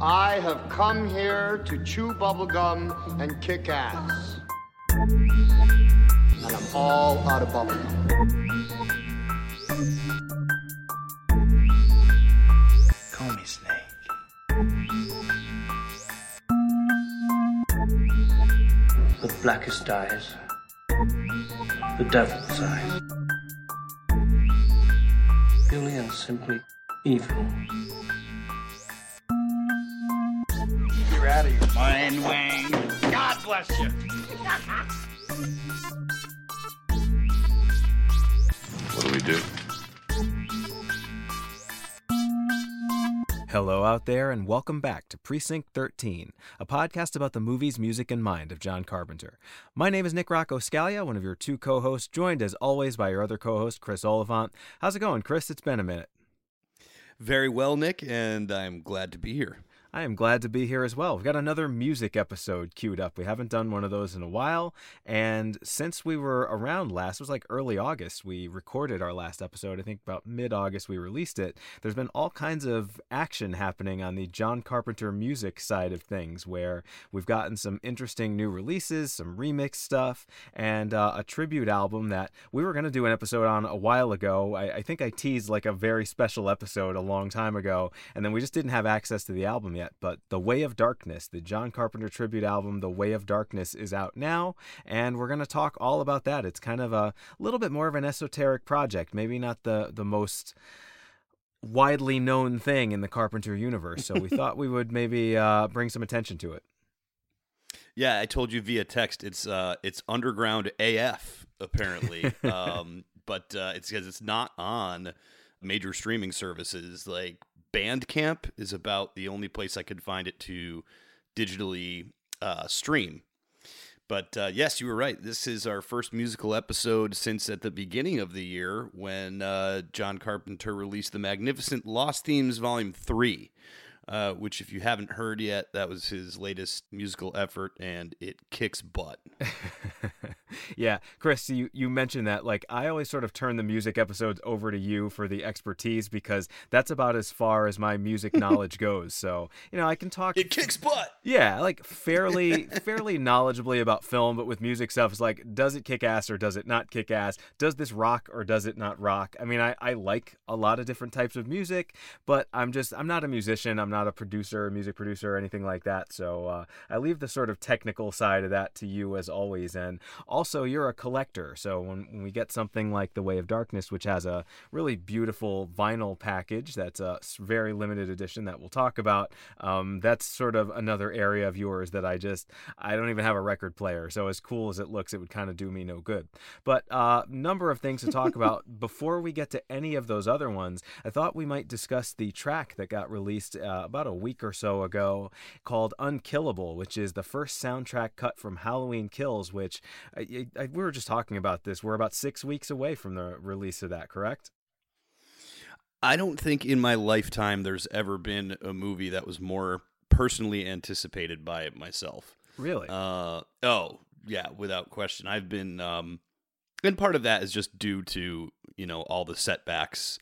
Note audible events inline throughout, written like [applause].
I have come here to chew bubblegum and kick ass. And I'm all out of bubblegum. Call me Snake. The blackest eyes. The devil's eyes. Purely and simply evil. Out of your mind, Wayne. God bless you. What do we do? Hello out there, and welcome back to Precinct 13, a podcast about the movies, music, and mind of John Carpenter. My name is Nick Rocco Scalia, one of your two co hosts, joined as always by your other co host, Chris Oliphant. How's it going, Chris? It's been a minute. Very well, Nick, and I'm glad to be here. I am glad to be here as well. We've got another music episode queued up. We haven't done one of those in a while. And since we were around last, it was like early August, we recorded our last episode. I think about mid August we released it. There's been all kinds of action happening on the John Carpenter music side of things where we've gotten some interesting new releases, some remix stuff, and uh, a tribute album that we were going to do an episode on a while ago. I, I think I teased like a very special episode a long time ago, and then we just didn't have access to the album yet, but The Way of Darkness, the John Carpenter tribute album, The Way of Darkness, is out now, and we're going to talk all about that. It's kind of a little bit more of an esoteric project, maybe not the, the most widely known thing in the Carpenter universe, so we [laughs] thought we would maybe uh, bring some attention to it. Yeah, I told you via text. It's uh, it's underground AF apparently, [laughs] um, but uh, it's because it's not on major streaming services like Bandcamp is about the only place I could find it to digitally uh, stream. But uh, yes, you were right. This is our first musical episode since at the beginning of the year when uh, John Carpenter released the magnificent Lost Themes Volume 3, uh, which, if you haven't heard yet, that was his latest musical effort and it kicks butt. [laughs] yeah, Chris, you, you mentioned that. Like, I always sort of turn the music episodes over to you for the expertise because that's about as far as my music [laughs] knowledge goes. So, you know, I can talk. It kicks butt. Yeah, like [laughs] fairly, fairly knowledgeably about film, but with music stuff, it's like, does it kick ass or does it not kick ass? Does this rock or does it not rock? I mean, I, I like a lot of different types of music, but I'm just, I'm not a musician. I'm not a producer, a music producer, or anything like that. So uh, I leave the sort of technical side of that to you as always. And also, you're a collector. So when, when we get something like The Way of Darkness, which has a really beautiful vinyl package that's a very limited edition that we'll talk about, um, that's sort of another area of yours that I just, I don't even have a record player. So as cool as it looks, it would kind of do me no good. But a uh, number of things to talk [laughs] about before we get to any of those other ones. I thought we might discuss the track that got released uh, about a week or so ago called Unkillable, which is the first soundtrack cut from Halloween Kills, which I, I, we were just talking about this. We're about six weeks away from the release of that, correct? I don't think in my lifetime there's ever been a movie that was more personally anticipated by myself. Really? Uh, oh, yeah, without question. I've been, um, and part of that is just due to you know all the setbacks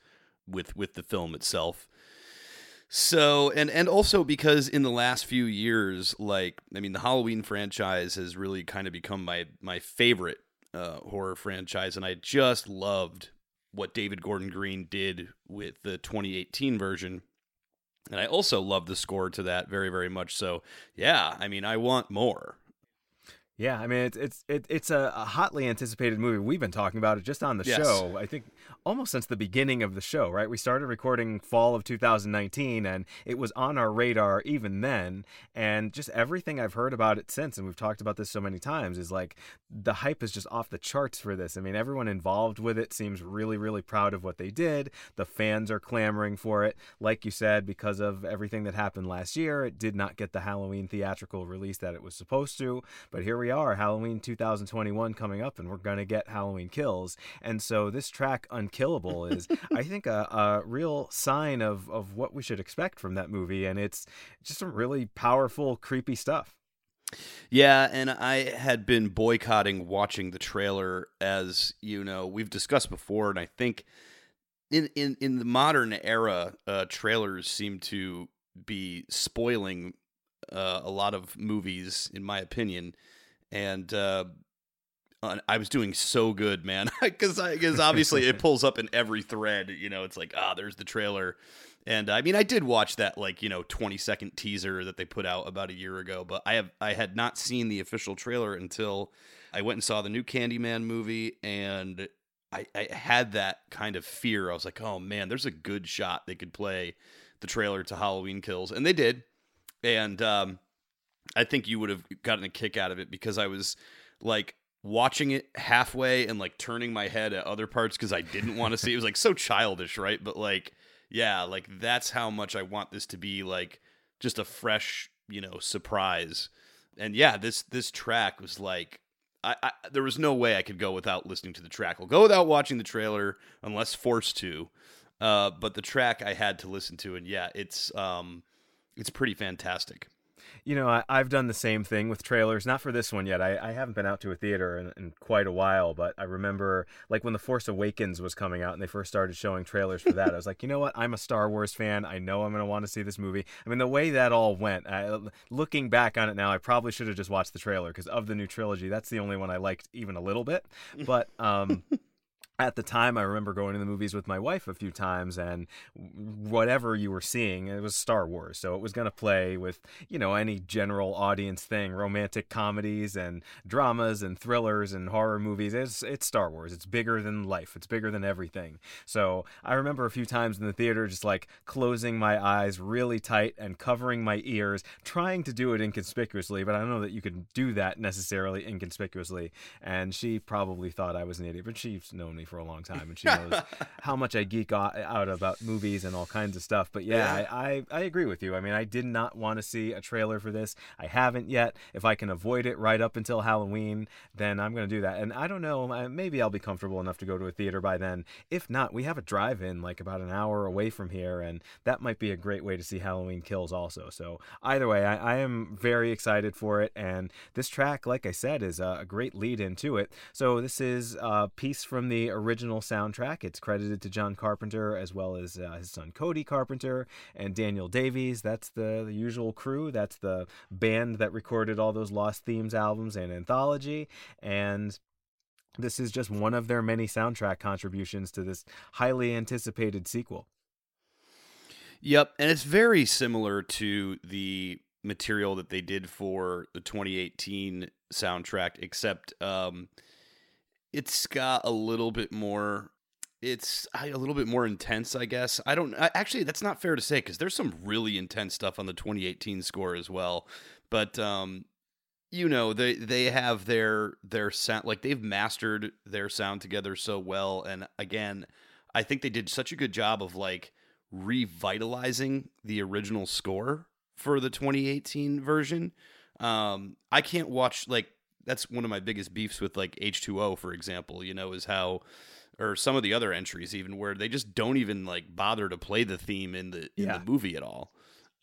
with with the film itself. So and and also because in the last few years, like I mean, the Halloween franchise has really kind of become my my favorite uh, horror franchise, and I just loved what David Gordon Green did with the 2018 version. And I also love the score to that very, very much. So, yeah, I mean, I want more. Yeah, I mean it's it's it, it's a, a, hotly anticipated movie. We've been talking about it just on the Yes. show. I think almost since the beginning of the show, right? We started recording fall of 2019 and it was on our radar even then and just everything I've heard about it since and we've talked about this so many times is like the hype is just off the charts for this. I mean, everyone involved with it seems really really proud of what they did. The fans are clamoring for it. Like you said because of everything that happened last year, it did not get the Halloween theatrical release that it was supposed to, but here we are, Halloween 2021 coming up, and we're going to get Halloween Kills. And so this track, Unkillable, is, I think, a, a real sign of, of what we should expect from that movie. And it's just some really powerful, creepy stuff. Yeah, and I had been boycotting watching the trailer as, you know, we've discussed before, and I think in in, in the modern era, uh, trailers seem to be spoiling uh, a lot of movies, in my opinion. And uh, I was doing so good, man, [laughs] because because obviously it [laughs] pulls up in every thread. You know, it's like ah, there's the trailer. And I mean, I did watch that like you know 20 second teaser that they put out about a year ago, but I have I had not seen the official trailer until I went and saw the new Candyman movie, and I, I had that kind of fear. I was like, oh man, there's a good shot they could play the trailer to Halloween Kills, and they did. And um, I think you would have gotten a kick out of it because I was like watching it halfway and like turning my head at other parts because I didn't want to see. It was like so childish, right? But like yeah, like that's how much I want this to be like just a fresh, you know, surprise. And yeah, this this track was like I, I there was no way I could go without listening to the track. I'll go without watching the trailer unless forced to. Uh, but the track I had to listen to, and yeah, it's um, it's pretty fantastic you know, I, have done the same thing with trailers. Not for this one yet. I, I haven't been out to a theater in, in, quite a while, but I remember like when The Force Awakens was coming out and they first started showing trailers for that. I was like, you know what? I'm a Star Wars fan. I know I'm going to want to see this movie. I mean, the way that all went, I, looking back on it now, I probably should have just watched the trailer because of the new trilogy, that's the only one I liked even a little bit. But um, at the time, I remember going to the movies with my wife a few times, and whatever you were seeing, it was Star Wars. So it was going to play with, you know, any general audience thing romantic comedies and dramas and thrillers and horror movies. It's, it's Star Wars. It's bigger than life, it's bigger than everything. So I remember a few times in the theater just like closing my eyes really tight and covering my ears, trying to do it inconspicuously, but I don't know that you can do that necessarily inconspicuously. And she probably thought I was an idiot, but she's known me for a long time, and she knows [laughs] how much I geek out about movies and all kinds of stuff. But yeah, yeah. I, I, I agree with you. I mean, I did not want to see a trailer for this. I haven't yet. If I can avoid it right up until Halloween, then I'm going to do that. And I don't know, maybe I'll be comfortable enough to go to a theater by then. If not, we have a drive-in like about an hour away from here, and that might be a great way to see Halloween Kills also. So either way, I, I am very excited for it, and this track, like I said, is a, a great lead into it. So this is uh, a piece from the original soundtrack. It's credited to John Carpenter as well as uh, his son Cody Carpenter and Daniel Davies. That's the, the usual crew. That's the band that recorded all those Lost Themes albums and anthology. And this is just one of their many soundtrack contributions to this highly anticipated sequel. Yep, and it's very similar to the material that they did for the 2018 soundtrack, except um, it's got a little bit more it's a little bit more intense, I guess. I don't actually. That's not fair to say because there's some really intense stuff on the 2018 score as well. But um, you know, they they have their their sound like they've mastered their sound together so well. And again, I think they did such a good job of like revitalizing the original score for the 2018 version. Um, I can't watch like that's one of my biggest beefs with like H2O, for example, you know, is how or some of the other entries even where they just don't even like bother to play the theme in the in yeah. the movie at all.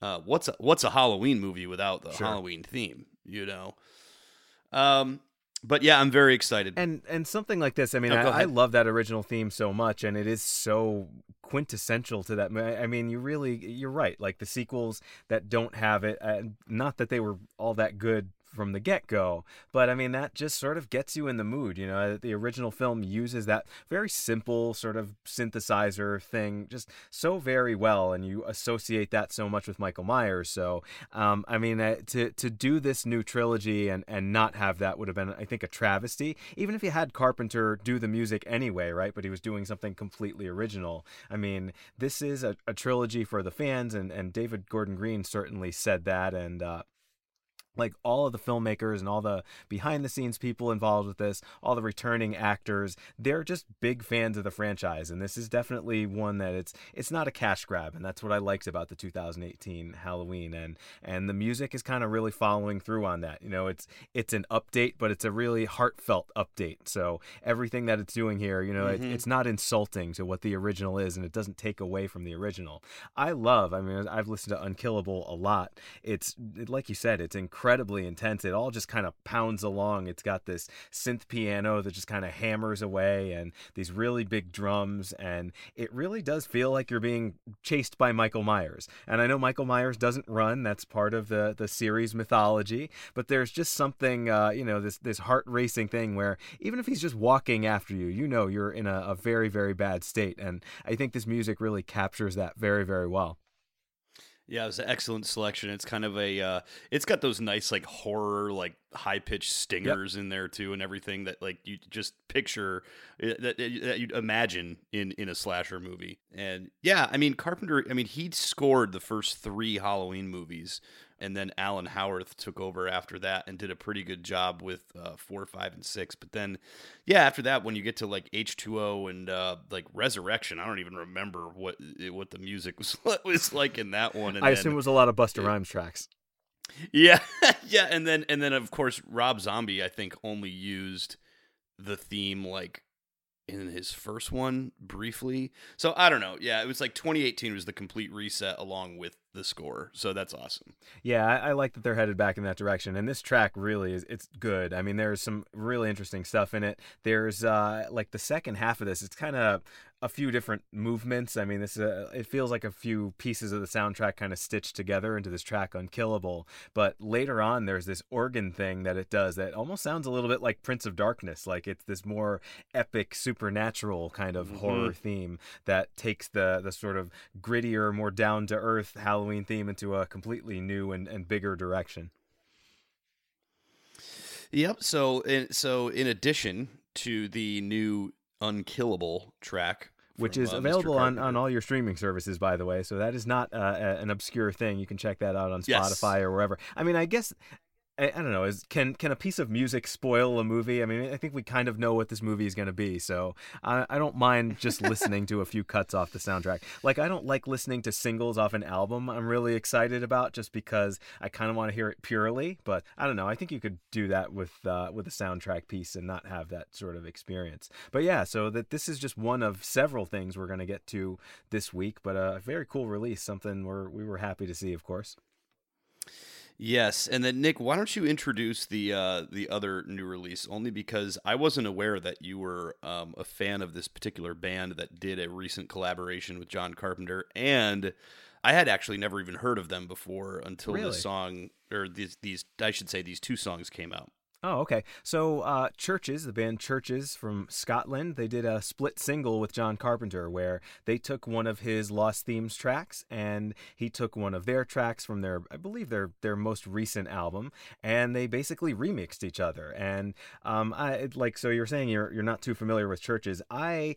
Uh, what's a, what's a Halloween movie without the sure. Halloween theme, you know? Um, but yeah, I'm very excited. And and something like this, I mean, I, I, love that original theme so much, and it is so quintessential to that. I mean, you really, you're right. Like the sequels that don't have it, uh, not that they were all that good from the get go. But I mean, that just sort of gets you in the mood. You know, the original film uses that very simple sort of synthesizer thing just so very well, and you associate that so much with Michael Myers. So, um, I mean, uh, to to do this new trilogy and and not have that would have been, I think, a travesty. Even if you had Carpenter do the music anyway, right? But he was doing something completely original. I mean, this is a, a trilogy for the fans, and and David Gordon Green certainly said that, and uh, like all of the filmmakers and all the behind the scenes people involved with this, all the returning actors, they're just big fans of the franchise and this is definitely one that it's it's not a cash grab and that's what I liked about the 2018 Halloween and and the music is kind of really following through on that. You know, it's it's an update but it's a really heartfelt update. So everything that it's doing here, you know, mm-hmm. it, it's not insulting to what the original is and it doesn't take away from the original. I love, I mean I've listened to Unkillable a lot. It's like you said, it's incredible incredibly intense. It all just kind of pounds along. It's got this synth piano that just kind of hammers away and these really big drums. And it really does feel like you're being chased by Michael Myers. And I know Michael Myers doesn't run, that's part of the, the series mythology, but there's just something, uh, you know, this, this heart racing thing where even if he's just walking after you, you know you're in a, a very, very bad state. And I think this music really captures that very, very well. Yeah, it was an excellent selection. It's kind of a, uh, it's got those nice like horror, like high pitched stingers yep. in there too, and everything that like you just picture uh, that, that you'd imagine in in a slasher movie. And yeah, I mean Carpenter, I mean he scored the first three Halloween movies, and then Alan Howarth took over after that and did a pretty good job with uh, four, five, and six. But then, yeah, after that, when you get to like H two O and uh, like Resurrection, I don't even remember what what the music [laughs] was was like in that one. And I then, assume it was a lot of Busta Rhymes tracks. Yeah, [laughs] yeah, and then and then of course Rob Zombie, I think, only used the theme like in his first one briefly. So I don't know. Yeah, it was like 2018 was the complete reset along with the score. So that's awesome. Yeah, I, I, like that they're headed back in that direction. And this track really is it's good. I mean, there's some really interesting stuff in it. There's uh like the second half of this, it's kind of a few different movements. I mean, this is a, it feels like a few pieces of the soundtrack kind of stitched together into this track Unkillable. But later on, there's this organ thing that it does that almost sounds a little bit like Prince of Darkness. Like it's this more epic, supernatural kind of mm-hmm. horror theme that takes the the sort of grittier, more down to earth Halloween theme into a completely new and, and bigger direction. Yep. So, in, so in addition to the new Unkillable track which is uh, available on, on all your streaming services, by the way. So that is not uh, an obscure thing. You can check that out on Spotify yes. or wherever. I mean, I guess I, I, don't know. Is can can a piece of music spoil a movie? I mean, I think we kind of know what this movie is going to be, so I, I don't mind just [laughs] listening to a few cuts off the soundtrack. Like I don't like listening to singles off an album. I'm really excited about just because I kind of want to hear it purely. But I don't know. I think you could do that with uh, with a soundtrack piece and not have that sort of experience. But yeah, so that this is just one of several things we're going to get to this week. But a very cool release, something we're we were happy to see, of course. Yes, and then Nick, why don't you introduce the uh, the other new release? Only because I wasn't aware that you were um, a fan of this particular band that did a recent collaboration with John Carpenter, and I had actually never even heard of them before until really? this song or these these I should say these two songs came out. Oh, okay. So, uh, CHVRCHES, the band CHVRCHES from Scotland, they did a split single with John Carpenter where they took one of his Lost Themes tracks and he took one of their tracks from their, I believe, their their most recent album, and they basically remixed each other. And um, I like so you're saying you're you're not too familiar with CHVRCHES. I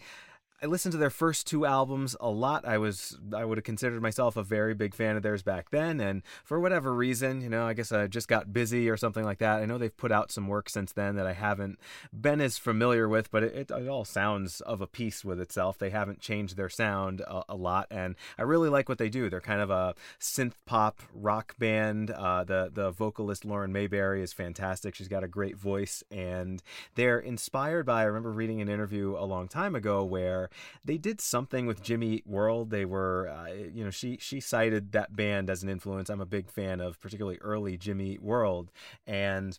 I listened to their first two albums a lot. I was I would have considered myself a very big fan of theirs back then, and for whatever reason, you know, I guess I just got busy or something like that. I know they've put out some work since then that I haven't been as familiar with, but it, it, it all sounds of a piece with itself. They haven't changed their sound a, a, lot, and I really like what they do. They're kind of a synth pop rock band. Uh, the the vocalist Lauren Mayberry is fantastic. She's got a great voice, and they're inspired by. I remember reading an interview a long time ago where they did something with Jimmy World. They were, uh, you know, she she cited that band as an influence. I'm a big fan of particularly early Jimmy World, and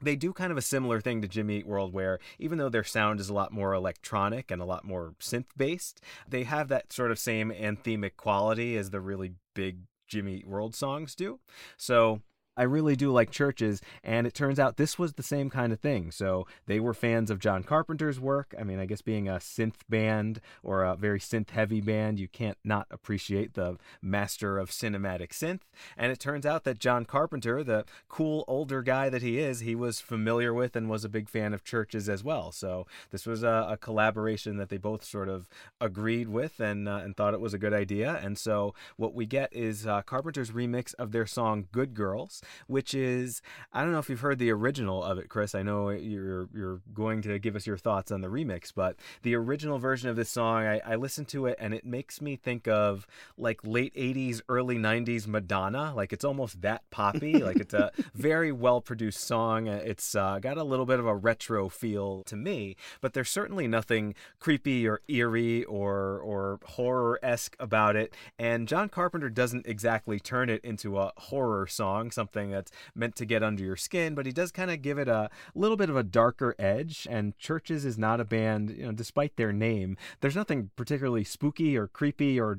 they do kind of a similar thing to Jimmy World, where even though their sound is a lot more electronic and a lot more synth based, they have that sort of same anthemic quality as the really big Jimmy World songs do. So I really do like CHVRCHES. and it turns out this was the same kind of thing. So they were fans of John Carpenter's work. I mean, I guess being a synth band or a very synth heavy band, you can't not appreciate the master of cinematic synth. And it turns out that John Carpenter, the cool older guy that he is, he was familiar with and was a big fan of CHVRCHES as well. So this was a, a collaboration that they both sort of agreed with and uh, and thought it was a good idea. And so what we get is uh, Carpenter's remix of their song "Good Girls." Which is I don't know if you've heard the original of it, Chris. I know you're you're going to give us your thoughts on the remix, but the original version of this song, I, I listened to it and it makes me think of like late '80s, early '90s Madonna. Like it's almost that poppy. like it's a [laughs] very well produced song. It's uh, got a little bit of a retro feel to me, but there's certainly nothing creepy or eerie or or horror esque about it. And John Carpenter doesn't exactly turn it into a horror song, something something that's meant to get under your skin, but he does kind of give it a little bit of a darker edge. And CHVRCHES is not a band, you know, despite their name, there's nothing particularly spooky or creepy or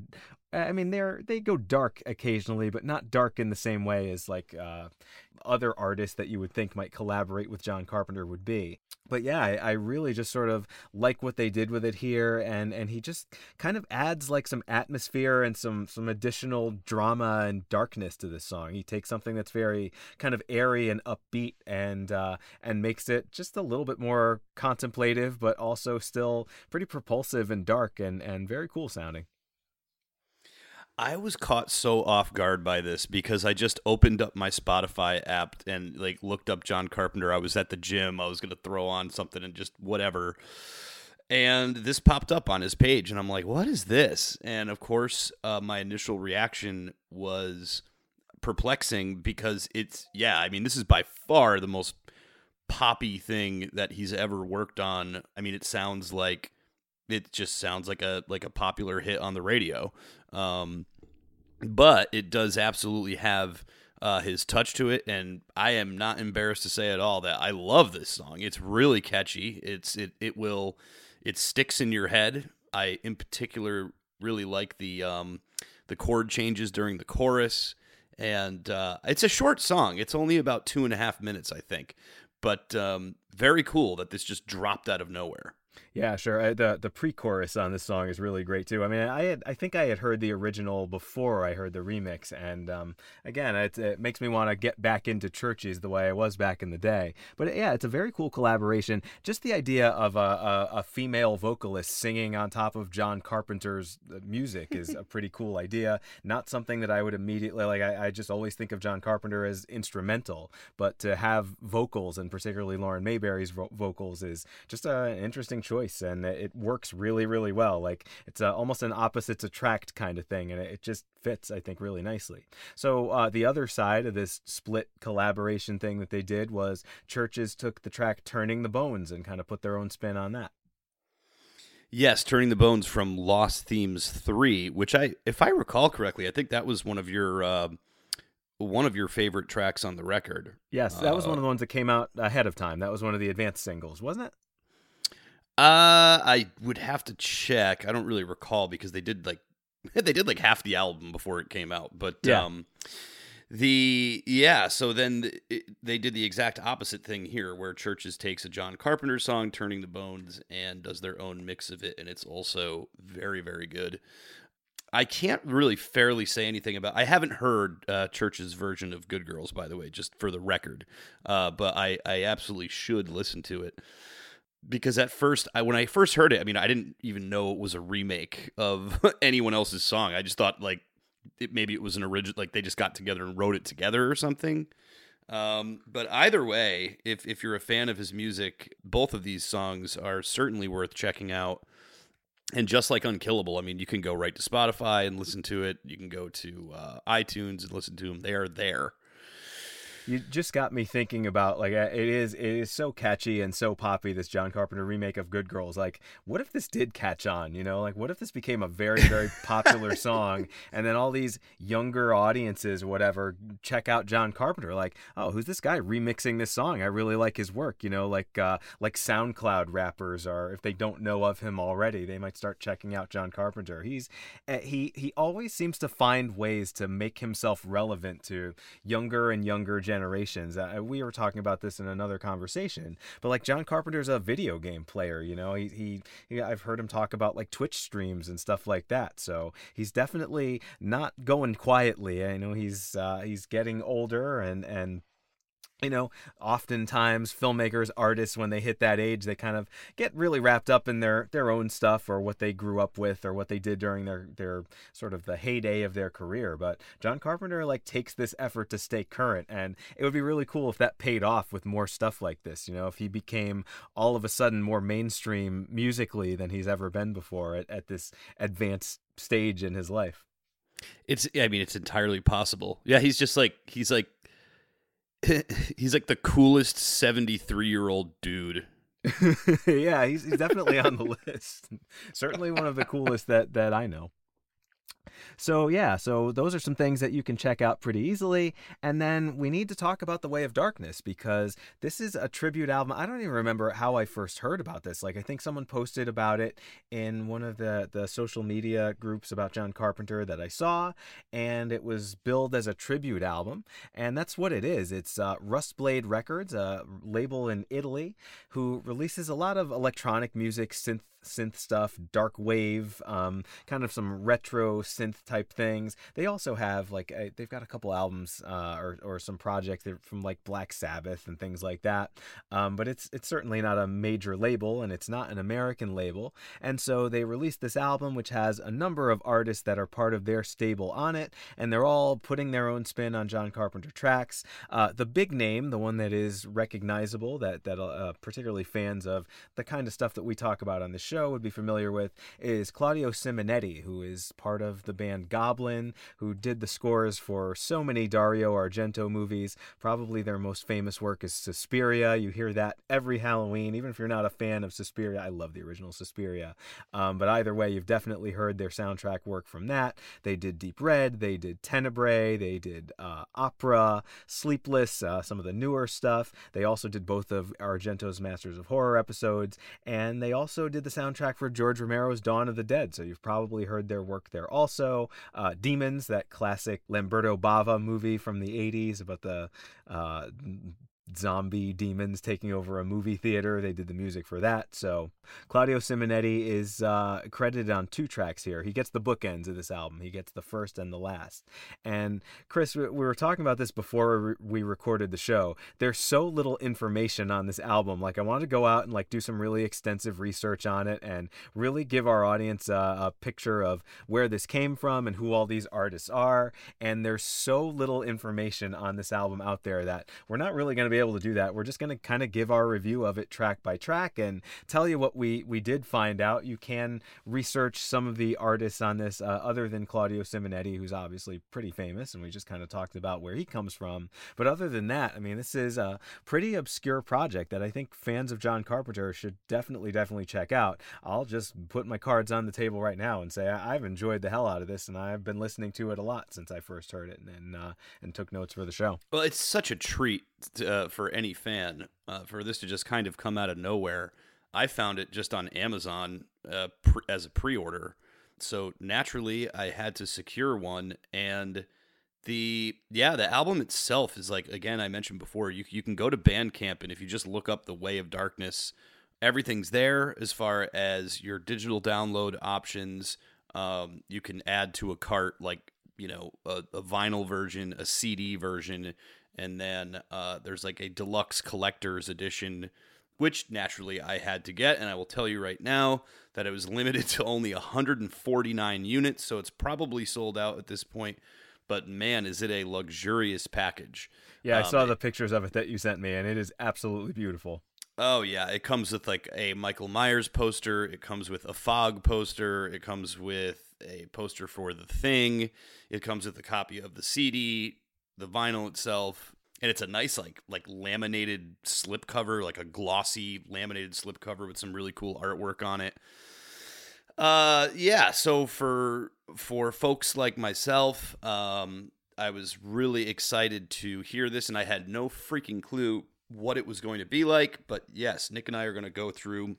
I mean, they're they go dark occasionally, but not dark in the same way as like uh, other artists that you would think might collaborate with John Carpenter would be. But yeah, I, I, really just sort of like what they did with it here, and and he just kind of adds like some atmosphere and some some additional drama and darkness to this song. He takes something that's very kind of airy and upbeat, and uh, and makes it just a little bit more contemplative, but also still pretty propulsive and dark and and very cool sounding. I was caught so off guard by this because I just opened up my Spotify app and like looked up John Carpenter. I was at the gym. I was going to throw on something and just whatever. And this popped up on his page and I'm like, "What is this?" And of course, uh, my initial reaction was perplexing because it's yeah, I mean, this is by far the most poppy thing that he's ever worked on. I mean, it sounds like it just sounds like a like a popular hit on the radio. Um, but it does absolutely have uh, his touch to it, and I am not embarrassed to say at all that I love this song. It's really catchy. It's it it will it sticks in your head. I in particular really like the um, the chord changes during the chorus, and uh, it's a short song. It's only about two and a half minutes, I think, but um, very cool that this just dropped out of nowhere. Yeah, sure. I, the the pre-chorus on this song is really great too. I mean, I had I think I had heard the original before I heard the remix, and um, again, it, it makes me want to get back into CHVRCHES the way I was back in the day. But yeah, it's a very cool collaboration. Just the idea of a, a, a female vocalist singing on top of John Carpenter's uh, music is a [laughs] pretty cool idea. Not something that I would immediately like. I, I just always think of John Carpenter as instrumental, but to have vocals and particularly Lauren Mayberry's vo- vocals is just an interesting choice, and it works really, really well. Like it's a, almost an opposites attract kind of thing, and it just fits, I think, really nicely. So uh, the other side of this split collaboration thing that they did was CHVRCHES took the track "Turning the Bones" and kind of put their own spin on that. Yes, Turning the Bones from Lost Themes 3, which I if I recall correctly, I think that was one of your uh, one of your favorite tracks on the record. Yes, that was uh, one of the ones that came out ahead of time. That was one of the advanced singles, wasn't it? Uh, I would have to check. I don't really recall because they did like [laughs] they did like half the album before it came out. But yeah. um, the yeah, so then it, they did the exact opposite thing here, where CHVRCHES takes a John Carpenter song, "Turning the Bones," and does their own mix of it, and it's also very very good. I can't really fairly say anything about. I haven't heard uh, Chvrches' version of "Good Girls," by the way, just for the record. Uh, but I I absolutely should listen to it because at first I when I first heard it, I mean, I didn't even know it was a remake of [laughs] anyone else's song. I just thought like it, maybe it was an original, like they just got together and wrote it together or something. Um, but either way, if if you're a fan of his music, both of these songs are certainly worth checking out. And just like Unkillable, I mean, you can go right to Spotify and listen to it. You can go to uh, iTunes and listen to them. They are there you just got me thinking about like uh, it is it is so catchy and so poppy this John Carpenter remake of Good Girls. Like, what if this did catch on? You know, like what if this became a very very [laughs] popular song, and then all these younger audiences whatever check out John Carpenter? Like, oh, who's this guy remixing this song? I really like his work. You know, like uh, like SoundCloud rappers are if they don't know of him already, they might start checking out John Carpenter. He's uh, he he always seems to find ways to make himself relevant to younger and younger generations generations. Uh, we were talking about this in another conversation, but like John Carpenter's a video game player. You know, he, he, he I've heard him talk about like Twitch streams and stuff like that. So he's definitely not going quietly. I know he's uh, he's getting older and and you know, oftentimes filmmakers, artists, when they hit that age, they kind of get really wrapped up in their their own stuff or what they grew up with or what they did during their their sort of the heyday of their career. But John Carpenter like takes this effort to stay current, and it would be really cool if that paid off with more stuff like this. You know, if he became all of a sudden more mainstream musically than he's ever been before at, at this advanced stage in his life. It's I mean it's entirely possible. Yeah, he's just like he's like [laughs] he's like the coolest 73 year old dude. [laughs] yeah, he's, he's definitely on the [laughs] list. Certainly one of the coolest that that I know. So, yeah, so those are some things that you can check out pretty easily. And then we need to talk about The Way of Darkness because this is a tribute album. I don't even remember how I first heard about this. Like, I think someone posted about it in one of the, the social media groups about John Carpenter that I saw, and it was billed as a tribute album. And that's what it is. It's uh, Rustblade Records, a label in Italy, who releases a lot of electronic music, synth synth stuff, dark wave, um, kind of some retro synth type things. They also have like a, they've got a couple albums uh, or or some projects from like Black Sabbath and things like that. Um, but it's it's certainly not a major label and it's not an American label. And so they released this album which has a number of artists that are part of their stable on it, and they're all putting their own spin on John Carpenter tracks. Uh, the big name, the one that is recognizable, that that uh, particularly fans of the kind of stuff that we talk about on the show would be familiar with, is Claudio Simonetti, who is part of the band Goblin, who did the scores for so many Dario Argento movies. Probably their most famous work is Suspiria. You hear that every Halloween, even if you're not a fan of Suspiria. I love the original Suspiria. Um, but either way, you've definitely heard their soundtrack work from that. They did Deep Red, they did Tenebrae, they did uh, Opera, Sleepless, uh, some of the newer stuff. They also did both of Argento's Masters of Horror episodes, and they also did the soundtrack for George Romero's Dawn of the Dead. So you've probably heard their work there also. Uh, Demons, that classic Lamberto Bava movie from the 80s about the uh, zombie demons taking over a movie theater. They did the music for that. So Claudio Simonetti is uh, credited on two tracks here. He gets the bookends of this album. He gets the first and the last. And Chris, we were talking about this before we recorded the show. There's so little information on this album. Like I wanted to go out and like do some really extensive research on it and really give our audience a, a picture of where this came from and who all these artists are. And there's so little information on this album out there that we're not really going to be able to do that. We're just going to kind of give our review of it track by track and tell you what we we did find out. You can research some of the artists on this, uh, other than Claudio Simonetti, who's obviously pretty famous, and we just kind of talked about where he comes from. But other than that, I mean, this is a pretty obscure project that I think fans of John Carpenter should definitely definitely check out. I'll just put my cards on the table right now and say I've enjoyed the hell out of this, and I've been listening to it a lot since I first heard it and and, uh, and took notes for the show. Well, it's such a treat to, uh, for any fan uh, for this to just kind of come out of nowhere. I found it just on Amazon uh, pre- as a pre-order, so naturally I had to secure one. And the yeah, the album itself is like again I mentioned before. You you can go to Bandcamp and if you just look up the Way of Darkness, everything's there as far as your digital download options. Um, you can add to a cart like you know a, a vinyl version, a CD version and then uh, there's like a deluxe collector's edition which naturally I had to get. And I will tell you right now that it was limited to only 149 units, so it's probably sold out at this point. But man, is it a luxurious package! Yeah, I um, saw the pictures of it that you sent me, and it is absolutely beautiful. Oh yeah, it comes with like a Michael Myers poster. It comes with a fog poster. It comes with a poster for the thing. It comes with a copy of the CD, the vinyl itself, and it's a nice like like laminated slip cover, like a glossy laminated slip cover with some really cool artwork on it. Uh, yeah. So for for folks like myself, um, I was really excited to hear this, and I had no freaking clue what it was going to be like. But yes, Nick and I are going to go through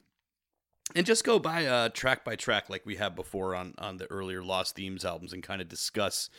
and just go by uh, track by track like we have before on on the earlier Lost Themes albums, and kind of discuss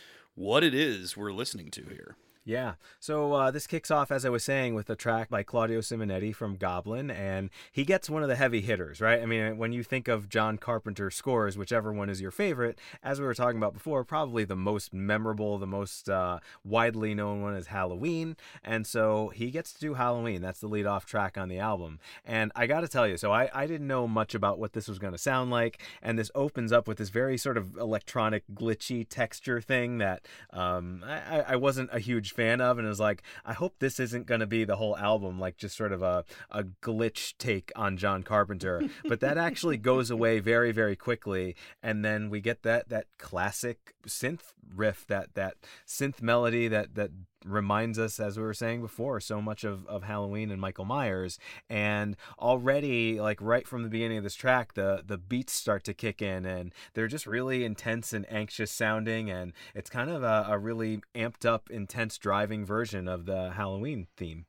what it is we're listening to here. Yeah. So uh, this kicks off, as I was saying, with a track by Claudio Simonetti from Goblin, and he gets one of the heavy hitters, right? I mean, when you think of John Carpenter scores, whichever one is your favorite, as we were talking about before, probably the most memorable, the most uh, widely known one is Halloween, and so he gets to do Halloween. That's the lead off track on the album. And I got to tell you, so I, I didn't know much about what this was going to sound like, and this opens up with this very sort of electronic, glitchy texture thing that um, I, I wasn't a huge huge fan of, and is like, I hope this isn't going to be the whole album, like just sort of a, a glitch take on John Carpenter. but that actually goes away very, very quickly, and then we get that that classic synth riff, that that synth melody that that reminds us, as we were saying before, so much of, of Halloween and Michael Myers. And already, like right from the beginning of this track, the the beats start to kick in, and they're just really intense and anxious sounding, and it's kind of a, a really amped up, intense driving version of the Halloween theme.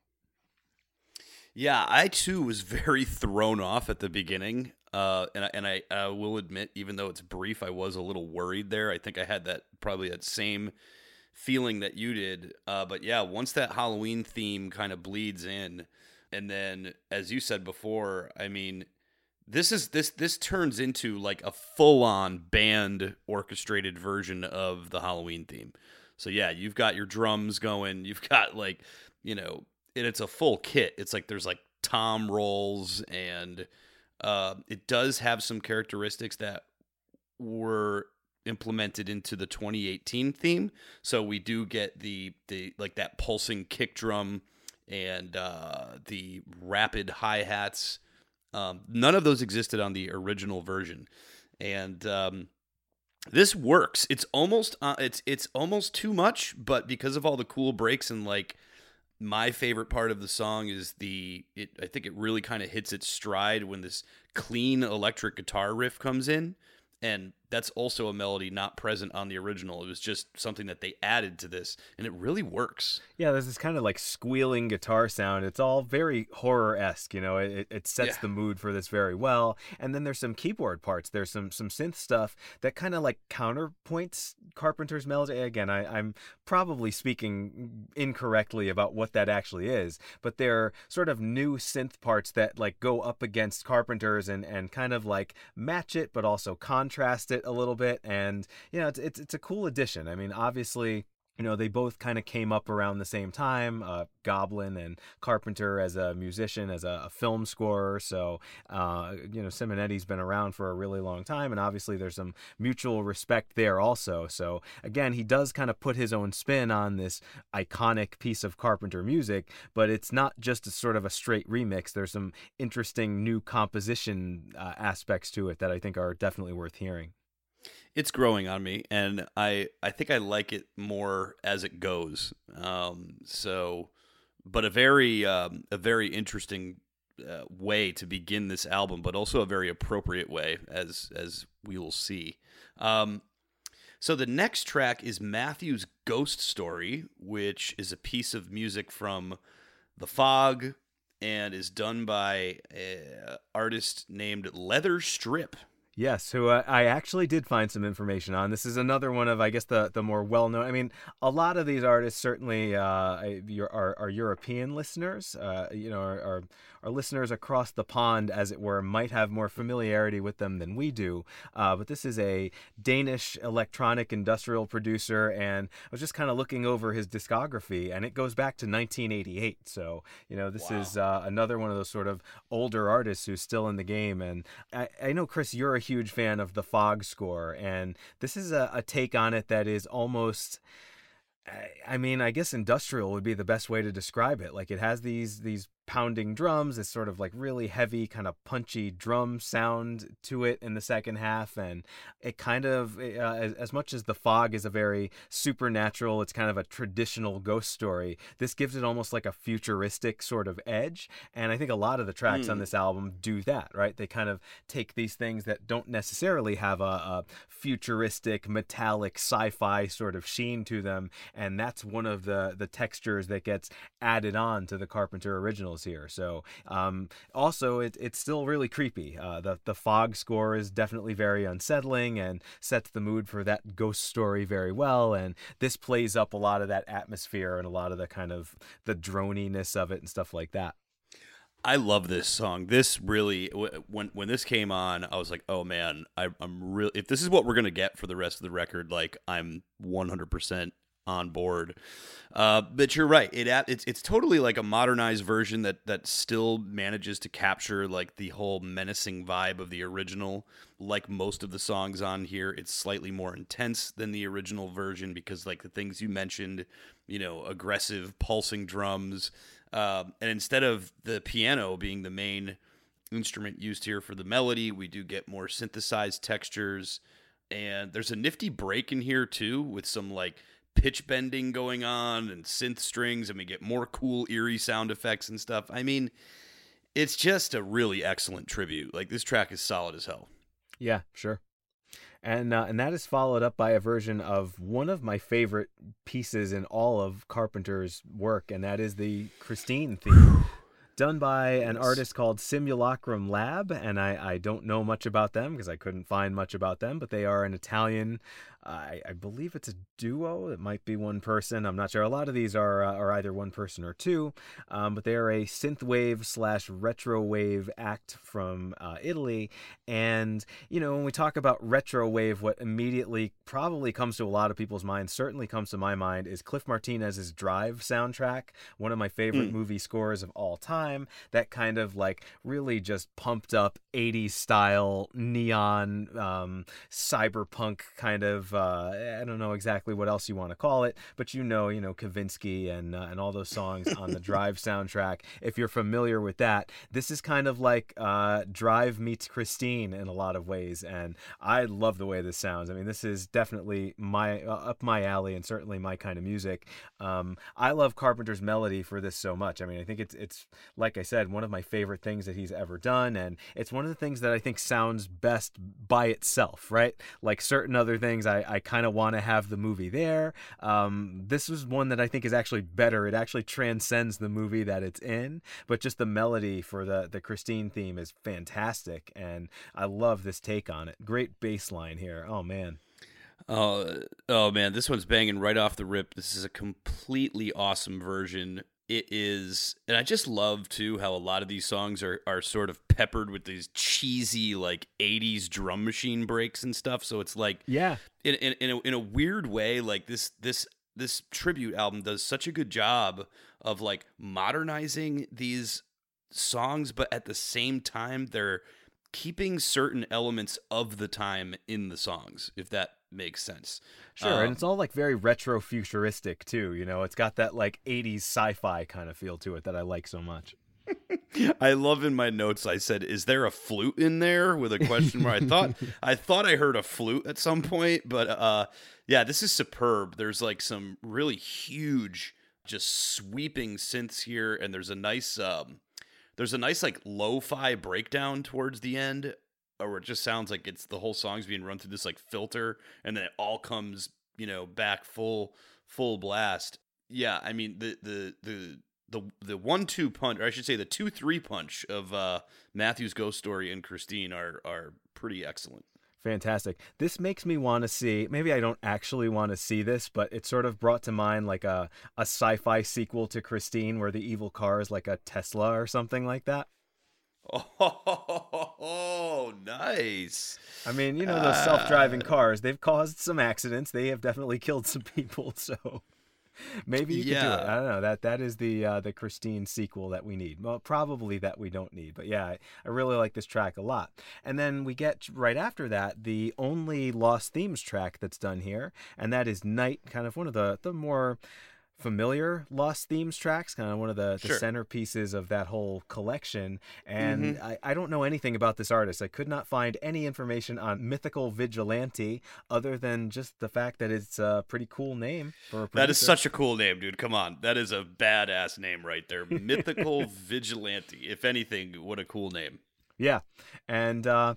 Yeah, I too was [laughs] very thrown off at the beginning. Uh, and I, and I, I will admit, even though it's brief, I was a little worried there. I think I had that probably that same feeling that you did. Uh, but yeah, once that Halloween theme kind of bleeds in, and then as you said before, I mean, this is this this turns into like a full on band orchestrated version of the Halloween theme. So yeah, you've got your drums going, [laughs] you've got like you know, and it's a full kit. It's like there's like tom rolls and uh, it does have some characteristics that were implemented into the 2018 theme. So we do get the the like that pulsing kick drum and uh, the rapid hi hats. Um, none of those existed on the original version, and um, this works. It's almost uh, it's it's almost too much, but because of all the cool breaks and like my favorite part of the song is the it, I think it really kind of hits its stride when this clean electric guitar riff comes in. And that's also a melody not present on the original. It was just something that they added to this, and it really works. Yeah, there's this kind of like squealing guitar sound. It's all very horror esque, you know. It, it sets Yeah. the mood for this very well. And then there's some keyboard parts. There's some some synth stuff that kind of like counterpoints Carpenter's melody. Again, I, I'm probably speaking incorrectly about what that actually is, but they're sort of new synth parts that like go up against Carpenter's and and kind of like match it, but also contrast it a little bit. And you know, it's it's, it's a cool addition. I mean, obviously you know they both kind of came up around the same time uh, goblin and carpenter as a musician as a, a film scorer so uh, you know simonetti's been around for a really long time and obviously there's some mutual respect there also so again he does kind of put his own spin on this iconic piece of carpenter music but it's not just a sort of a straight remix there's some interesting new composition uh, aspects to it that i think are definitely worth hearing It's growing on me, and I I think I like it more as it goes. Um, so, but a very um, a very interesting uh, way to begin this album, but also a very appropriate way, as as we will see. Um, so the next track is Matthew's Ghost Story, which is a piece of music from The Fog and is done by an artist named Leæther Strip. Yes, who uh, I actually did find some information on. This is another one of, I guess, the the more well known. I mean, a lot of these artists certainly uh, are, are European listeners. Uh, you know, are, are our listeners across the pond, as it were, might have more familiarity with them than we do. Uh, but this is a Danish electronic industrial producer, and I was just kind of looking over his discography, and it goes back to 1988. So you know, this is uh, another one of those sort of older artists who's still in the game. And I, I know Chris, you're a huge fan of the Fog score, and this is a, a take on it that is almost. I- I mean, I guess industrial would be the best way to describe it. Like it has these these pounding drums, this sort of like really heavy, kind of punchy drum sound to it in the second half, and it kind of, uh, as, as much as the fog is a very supernatural, it's kind of a traditional ghost story. This gives it almost like a futuristic sort of edge, and I think a lot of the tracks on this album do that. Right? They kind of take these things that don't necessarily have a, a futuristic, metallic, sci-fi sort of sheen to them, and that's one of the the textures that gets added on to the Carpenter originals here. So um, also it, it's still really creepy. Uh, the the fog score is definitely very unsettling and sets the mood for that ghost story very well. And this plays up a lot of that atmosphere and a lot of the kind of the droniness of it and stuff like that. I love this song. This really, when when this came on, I was like, oh man, I, I'm really. If this is what we're gonna get for the rest of the record, like I'm 100 percent on board. Uh, but you're right. It it's it's totally like a modernized version that that still manages to capture like the whole menacing vibe of the original. Like most of the songs on here, it's slightly more intense than the original version because like the things you mentioned, you know, aggressive pulsing drums, um, and instead of the piano being the main instrument used here for the melody, we do get more synthesized textures. And there's a nifty break in here too with some like pitch bending going on and synth strings, and we get more cool, eerie sound effects and stuff. I mean, it's just a really excellent tribute. Like this track is solid as hell. Yeah, sure. And uh, and that is followed up by a version of one of my favorite pieces in all of Carpenter's work, and that is the Christine theme. [sighs] Done by an artist called Simulacrum Lab, and I, I don't know much about them because I couldn't find much about them, but they are an Italian I, I, believe it's a duo. It might be one person. I'm not sure. A lot of these are uh, are either one person or two, um, but they are a synthwave slash retrowave act from uh, Italy. And you know, when we talk about retrowave, what immediately probably comes to a lot of people's minds, certainly comes to my mind, is Cliff Martinez's Drive soundtrack, one of my favorite mm. movie scores of all time. That kind of like really just pumped up 80s style neon um, cyberpunk kind of uh, I don't know exactly what else you want to call it, but you know, you know, Kavinsky and uh, and all those songs on the Drive [laughs] soundtrack. If you're familiar with that, this is kind of like uh, Drive meets Christine in a lot of ways, and I love the way this sounds. I mean, this is definitely my uh, up my alley and certainly my kind of music. Um, I love Carpenter's melody for this so much. I mean, I think it's it's like I said, one of my favorite things that he's ever done, and it's one of the things that I think sounds best by itself. Right, like certain other things I I, kind of want to have the movie there. Um, this is one that I think is actually better. It actually transcends the movie that it's in, but just the melody for the the Christine theme is fantastic, and I love this take on it. Great bass line here. Oh man. Oh, oh man, this one's banging right off the rip. This is a completely awesome version it is and i just love too how a lot of these songs are are sort of peppered with these cheesy like 80s drum machine breaks and stuff. So it's like yeah. in in, in, a, in a weird way like this this this tribute album does such a good job of like modernizing these songs but at the same time they're keeping certain elements of the time in the songs if that makes sense. Sure, um, and it's all like very retro futuristic too. You know, it's got that like '80s sci-fi kind of feel to it that I like so much. [laughs] I love in my notes. I said, "Is there a flute in there?" with a question mark. I thought [laughs] I thought I heard a flute at some point, but uh, yeah, this is superb. There's like some really huge, just sweeping synths here, and there's a nice um, there's a nice like lo-fi breakdown towards the end or it just sounds like it's the whole song's being run through this like filter and then it all comes you know back full full blast yeah i mean the the the the the one two punch or i should say the two three punch of uh matthew's ghost story and christine are are pretty excellent Fantastic. This makes me want to see. Maybe I don't actually want to see this, but it sort of brought to mind like a a sci-fi sequel to Christine, where the evil car is like a Tesla or something like that. Oh, nice. I mean, you know those uh, self-driving cars, they've caused some accidents. They have definitely killed some people, [laughs] so maybe you yeah. can do it. I don't know. That that is the uh, the Christine sequel that we need. Well, probably that we don't need. But yeah, I, I really like this track a lot. And then we get right after that the only Lost Themes track that's done here, and that is Night, kind of one of the the more familiar Lost Themes tracks, kind of one of the, the sure. centerpieces of that whole collection. And mm-hmm. I, I don't know anything about this artist. I could not find any information on Mythical Vigilante other than just the fact that it's a pretty cool name for a That is such a cool name, dude. Come on. That is a badass name right there. Mythical [laughs] Vigilante. If anything, what a cool name. Yeah. And uh,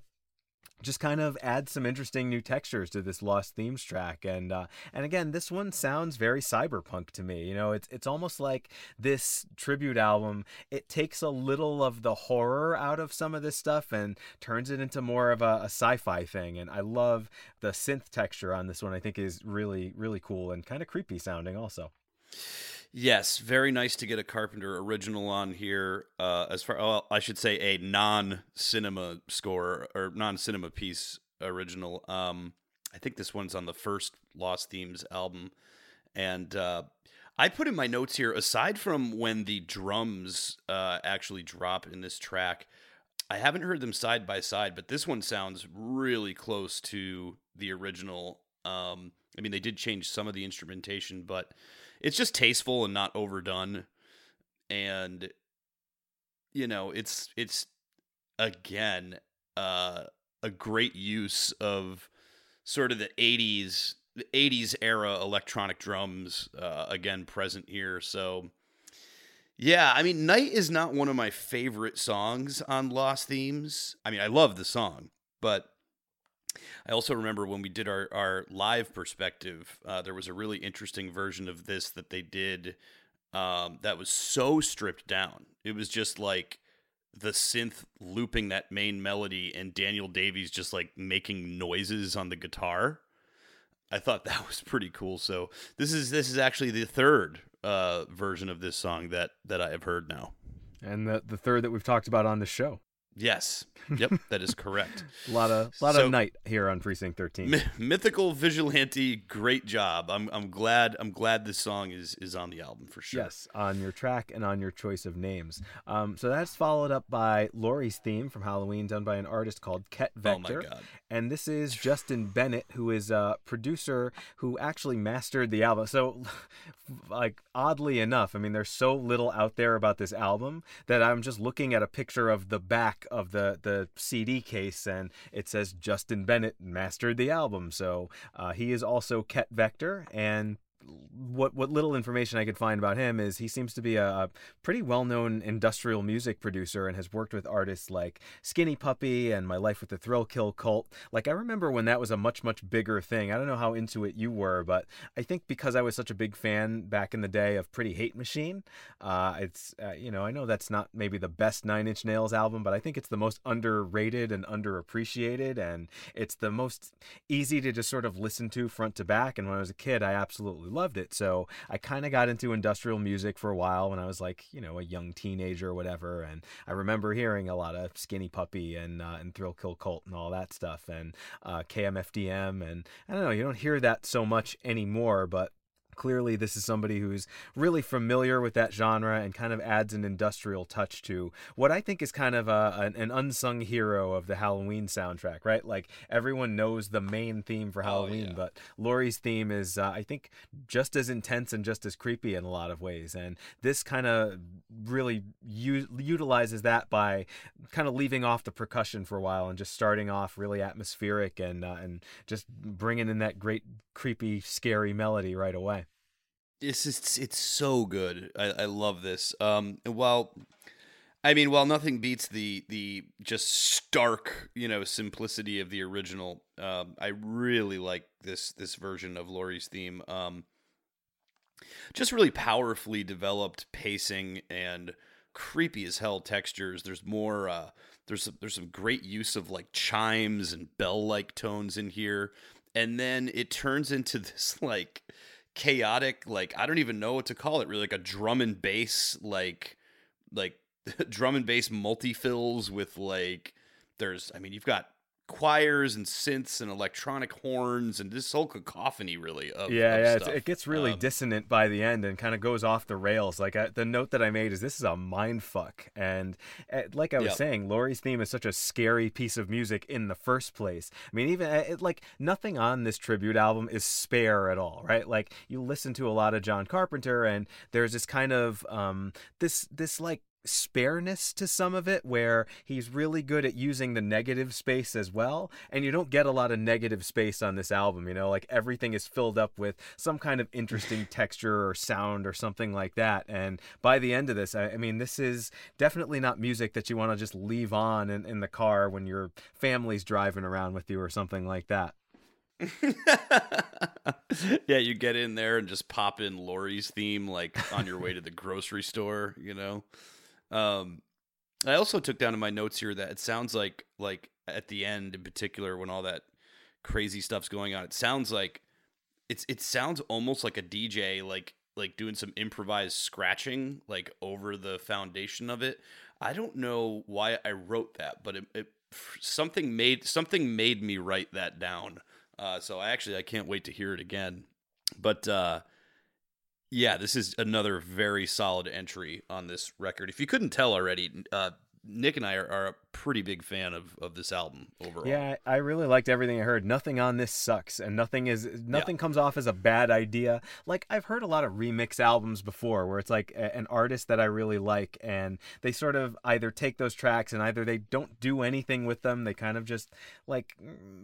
just kind of add some interesting new textures to this Lost Themes track. And uh, and again, this one sounds very cyberpunk to me. You know, it's it's almost like this tribute album. It takes a little of the horror out of some of this stuff and turns it into more of a, a sci-fi thing. And I love the synth texture on this one. I think is really really cool and kind of creepy sounding also. Yes, very nice to get a Carpenter original on here. Uh, as far, well, I should say, a non-cinema score or non-cinema piece original. Um, I think this one's on the first Lost Themes album, and uh, I put in my notes here. Aside from when the drums uh, actually drop in this track, I haven't heard them side by side, but this one sounds really close to the original. Um, I mean, they did change some of the instrumentation, but it's just tasteful and not overdone and you know it's it's again uh a great use of sort of the 80s 80s era electronic drums uh, again present here. So, yeah, I mean, Night is not one of my favorite songs on Lost Themes. I mean, I love the song, but I also remember when we did our, our live perspective, uh, there was a really interesting version of this that they did um, that was so stripped down. It was just like the synth looping that main melody and Daniel Davies just like making noises on the guitar. I thought that was pretty cool. So this is this is actually the third uh, version of this song that that I have heard now. And the the third that we've talked about on the show. Yes. Yep, that is correct. A [laughs] lot of lot So- of night here on Precinct 13. My- Mythical Vigilante, great job. I'm I'm glad I'm glad this song is is on the album for sure. Yes, on your track and on your choice of names. Um, so that's followed up by Laurie's theme from Halloween, done by an artist called Ket Oh my god. And this is Justin Bennett, who is a producer who actually mastered the album. So, [laughs] like, oddly enough, I mean, there's so little out there about this album that I'm just looking at a picture of the back of the, the CD case, and it says Justin Bennett mastered the album. So, uh, he is also Ket Vector, and what what little information I could find about him is he seems to be a, a pretty well known industrial music producer and has worked with artists like Skinny Puppy and My Life with the Thrill Kill Cult. Like I remember when that was a much much bigger thing. I don't know how into it you were, but I think because I was such a big fan back in the day of Pretty Hate Machine, uh, it's uh, you know I know that's not maybe the best Nine Inch Nails album, but I think it's the most underrated and underappreciated, and it's the most easy to just sort of listen to front to back. And when I was a kid, I absolutely loved it. So I kind of got into industrial music for a while when I was like, you know, a young teenager or whatever. And I remember hearing a lot of Skinny Puppy and uh, and Thrill Kill Cult and all that stuff and uh, KMFDM. And I don't know, you don't hear that so much anymore, but clearly this is somebody who's really familiar with that genre and kind of adds an industrial touch to what I think is kind of a, an, unsung hero of the Halloween soundtrack, right? Like everyone knows the main theme for Halloween, yeah. but Laurie's theme is, uh, I think, just as intense and just as creepy in a lot of ways. And this kind of really u- utilizes that by kind of leaving off the percussion for a while and just starting off really atmospheric and uh, and just bringing in that great creepy scary melody right away. It's just, it's so good. I, I love this. Um, while I mean, while nothing beats the the just stark, you know, simplicity of the original, um, I really like this this version of Laurie's theme. Um, just really powerfully developed pacing and creepy as hell textures. There's more. Uh, there's there's some great use of like chimes and bell like tones in here, and then it turns into [laughs] this like chaotic like I don't even know what to call it really like a drum and bass like like [laughs] drum and bass multi fills with like there's I mean you've got choirs and synths and electronic horns and this whole cacophony really of yeah, of yeah, stuff. it gets really Um, dissonant by the end and kind of goes off the rails. Like I, the note that I made is this is a mind fuck, and uh, like I was Yep. saying, Laurie's theme is such a scary piece of music in the first place. I mean, even uh, it, like nothing on this tribute album is spare at all, right? Like you listen to a lot of John Carpenter, and there's this kind of um this this like spareness to some of it where he's really good at using the negative space as well. And you don't get a lot of negative space on this album you know? Like everything is filled up with some kind of interesting [sighs] texture or sound or something like that. And by the end of this i, I mean this is definitely not music that you want to just leave on in, in the car when your family's driving around with you or something like that. [laughs] Yeah, you get in there and just pop in Laurie's theme like on your way to the grocery store, you know. Um I also took down in my notes here that it sounds like like at the end in particular when all that crazy stuff's going on, it sounds like it's it sounds almost like a DJ like like doing some improvised scratching like over the foundation of it. I don't know why I wrote that, but it, it something made something made me write that down. Uh, so I actually I can't wait to hear it again. But uh, yeah, this is another very solid entry on this record. If you couldn't tell already, uh, Nick and I are, are a pretty big fan of, of this album overall. Yeah, I really liked everything I heard. Nothing on this sucks, and nothing is nothing comes off as a bad idea. Like I've heard a lot of remix albums before, where it's like a, an artist that I really like, and they sort of either take those tracks and either they don't do anything with them, they kind of just like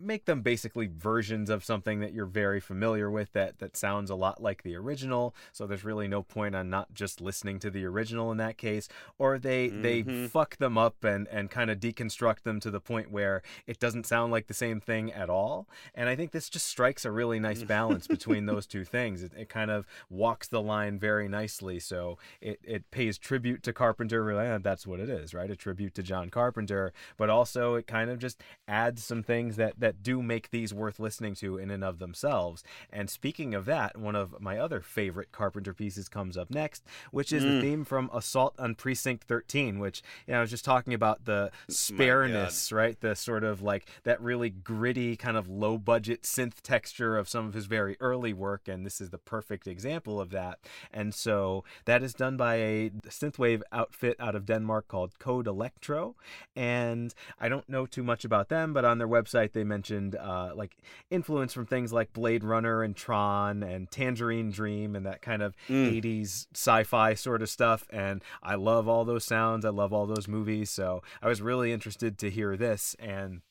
make them basically versions of something that you're very familiar with that that sounds a lot like the original. So there's really no point on not just listening to the original in that case, or they they mm-hmm. fuck them up and and kind of deconstruct them to the point where it doesn't sound like the same thing at all. And I think this just strikes a really nice mm. balance [laughs] between those two things. It, it kind of walks the line very nicely. So it, it pays tribute to Carpenter. Really, and that's what it is, right? A tribute to John Carpenter. But also it kind of just adds some things that, that do make these worth listening to in and of themselves. And speaking of that, one of my other favorite Carpenter pieces comes up next, which is the mm. theme from Assault on Precinct 13, which, you know, I was just talking about the [laughs] spareness, right? The sort of like that really gritty, kind of low budget synth texture of some of his very early work. And this is the perfect example of that. And so that is done by a synthwave outfit out of Denmark called Code Electro. And I don't know too much about them, but on their website, they mentioned uh, like influence from things like Blade Runner and Tron and Tangerine Dream and that kind of 80s sci fi sort of stuff. And I love all those sounds. I love all those movies. So I was really interested to hear this. And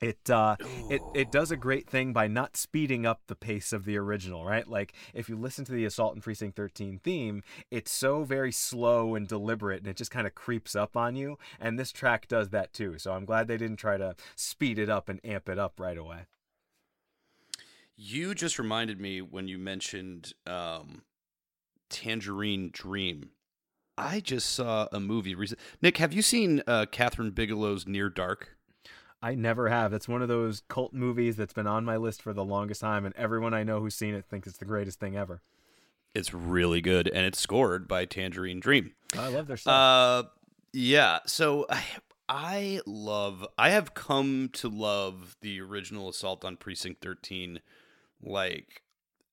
it uh it it does a great thing by not speeding up the pace of the original right like if you listen to the assault and precinct 13 theme it's so very slow and deliberate and it just kind of creeps up on you and this track does that too so i'm glad they didn't try to speed it up and amp it up right away You just reminded me when you mentioned um, Tangerine Dream. I just saw a movie recently. Nick, have you seen uh, Kathryn Bigelow's Near Dark? i never have that's one of those cult movies that's been on my list for the longest time and everyone i know who's seen it thinks it's the greatest thing ever It's really good, and it's scored by Tangerine Dream. i love their stuff Uh, yeah. So I, I love. I have come to love the original Assault on Precinct Thirteen. Like,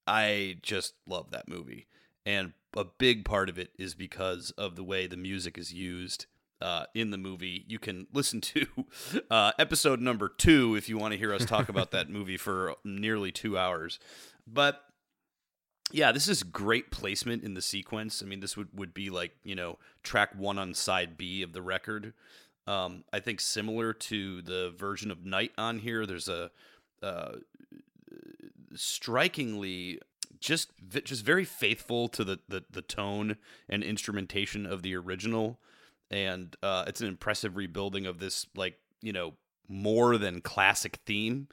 I just love that movie, and a big part of it is because of the way the music is used. Uh, in the movie, you can listen to [laughs] uh, episode number two if you want to hear us talk about that [laughs] movie for nearly two hours. But yeah, this is great placement in the sequence. I mean, this would, would be like, you know, track one on side B of the record. Um, I think similar to the version of Night on here, there's a uh, strikingly just just very faithful to the, the, the tone and instrumentation of the original. And uh, it's an impressive rebuilding of this, like, you know, more than classic theme.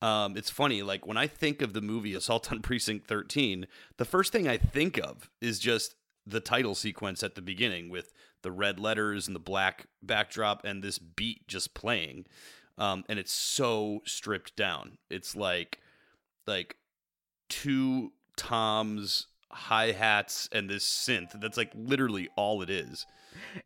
Um, it's funny, like when I think of the movie Assault on Precinct 13, the first thing I think of is just the title sequence at the beginning with the red letters and the black backdrop and this beat just playing. Um, and it's so stripped down. It's like like two toms, hi hats, and this synth. That's like literally all it is.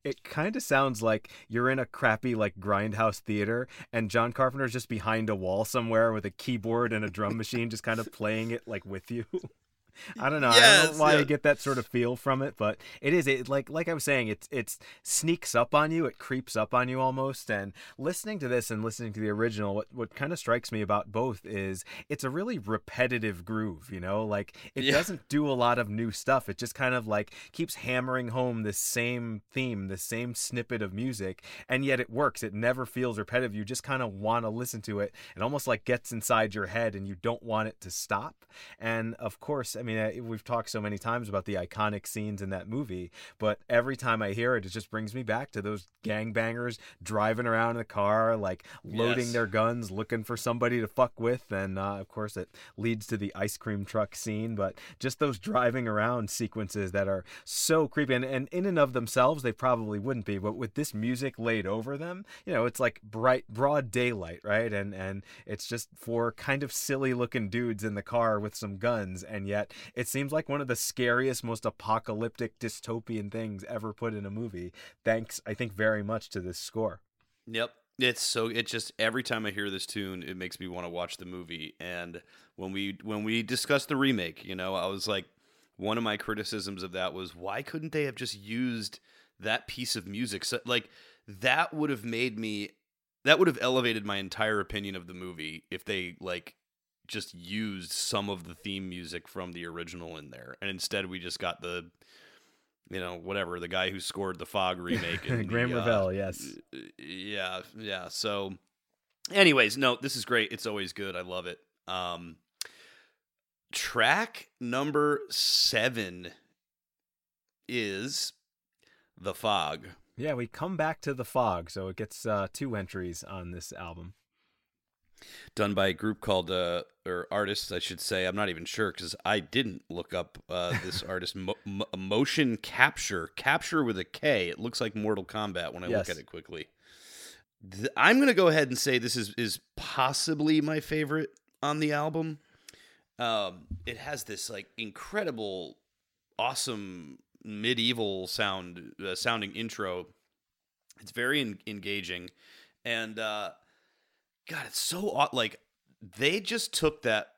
It kind of sounds like you're in a crappy like grindhouse theater and John Carpenter's just behind a wall somewhere with a keyboard and a drum machine just kind of playing it like with you. [laughs] [laughs] I don't know. I don't know why yeah. I get that sort of feel from it, but it is it like like I was saying, it's it's sneaks up on you, it creeps up on you almost. And listening to this and listening to the original, what what kind of strikes me about both is it's a really repetitive groove, you know? Like it Yeah. doesn't do a lot of new stuff. It just kind of like keeps hammering home this same theme, this same snippet of music, and yet it works. It never feels repetitive. You just kind of want to listen to it. It almost like gets inside your head and you don't want it to stop. And of course, I mean, uh, we've talked so many times about the iconic scenes in that movie, but every time I hear it, it just brings me back to those gangbangers driving around in the car, like loading Yes. their guns, looking for somebody to fuck with. And uh, of course, it leads to the ice cream truck scene, but just those driving around sequences that are so creepy. And, and in and of themselves, they probably wouldn't be, but with this music laid over them, you know, it's like bright, broad daylight, right? And, and it's just for kind of silly looking dudes in the car with some guns. And yet it seems like one of the scariest, most apocalyptic, dystopian things ever put in a movie. Thanks, I think, very much to this score. Yep. It's so it just every time I hear this tune, it makes me want to watch the movie. And when we when we discussed the remake, you know, I was like, one of my criticisms of that was why couldn't they have just used that piece of music? So, like that would have made me that would have elevated my entire opinion of the movie if they like just used some of the theme music from the original in there. And instead we just got the you know whatever the guy who scored the fog [laughs] remake and Graeme the, uh, Revell, yes. yeah yeah. So anyways no this is great. It's always good. I love it. Um track number seven is the fog. Yeah, we come back to the fog, so it gets uh, two entries on this album. Done by a group called uh or artists i should say. I'm not even sure because i didn't look up uh this [laughs] artist Mo- Mo- motion capture capture with a k. It looks like mortal kombat when i Yes. look at it quickly. Th- i'm gonna go ahead and say this is is possibly my favorite on the album. Um it has this like incredible awesome medieval sound uh, sounding intro. It's very en- engaging. And uh God, it's so odd. Like they just took that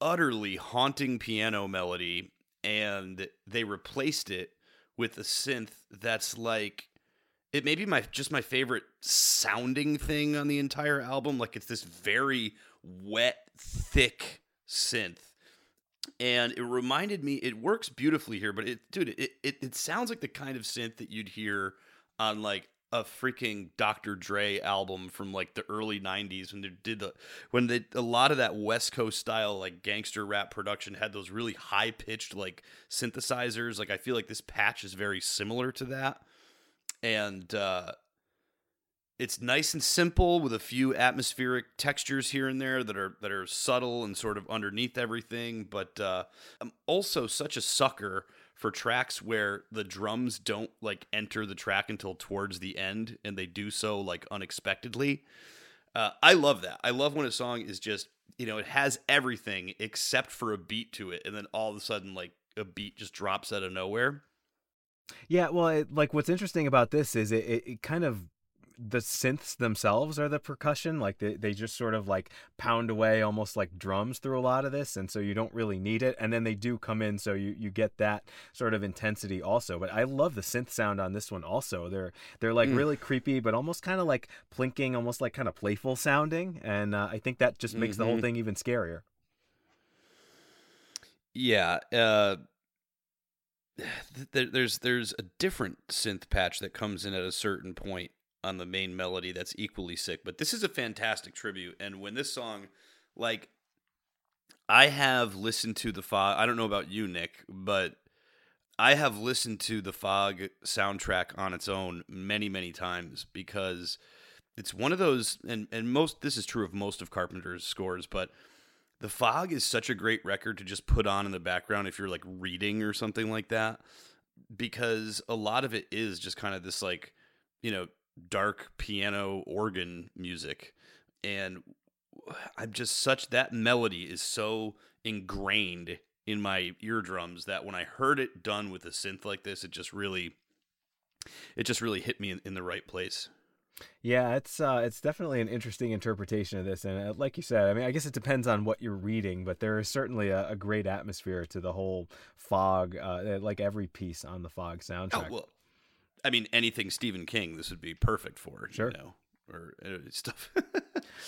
utterly haunting piano melody and they replaced it with a synth that's like it may be my just my favorite sounding thing on the entire album. Like it's this very wet, thick synth. And it reminded me, it works beautifully here, but it, dude, it, it, it sounds like the kind of synth that you'd hear on like a freaking Dr. Dre album from like the early '90s when they did the when they a lot of that West Coast style like gangster rap production had those really high pitched like synthesizers. Like I feel like this patch is very similar to that, and uh, it's nice and simple with a few atmospheric textures here and there that are that are subtle and sort of underneath everything. But uh, I'm also such a sucker for tracks where the drums don't like enter the track until towards the end and they do so like unexpectedly. Uh, I love that. I love when a song is just you know it has everything except for a beat to it, and then all of a sudden like a beat just drops out of nowhere. Yeah, well, it, like what's interesting about this is it, it, it kind of the synths themselves are the percussion like they, they just sort of like pound away almost like drums through a lot of this and so you don't really need it and then they do come in so you, you get that sort of intensity also but i love the synth sound on this one also they're they're like really creepy but almost kind of like plinking almost like kind of playful sounding and uh, i think that just makes the whole thing even scarier. Yeah, uh, [sighs] there's there's a different synth patch that comes in at a certain point on the main melody that's equally sick. But this is a fantastic tribute, and when this song, like, I have listened to the fog. I don't know about you, Nick, but I have listened to the fog soundtrack on its own many many times because it's one of those, and and most this is true of most of Carpenter's scores, but the Fog is such a great record to just put on in the background if you're like reading or something like that because a lot of it is just kind of this like, you know, dark piano organ music and I'm just such that melody is so ingrained in my eardrums that when I heard it done with a synth like this it just really it just really hit me in, in the right place. Yeah, it's uh, it's definitely an interesting interpretation of this, and uh, like you said, I mean, I guess it depends on what you're reading, but there is certainly a, a great atmosphere to the whole fog, uh, like every piece on the fog soundtrack. Oh well, I mean anything Stephen King, this would be perfect for. Sure. you know, or stuff. [laughs]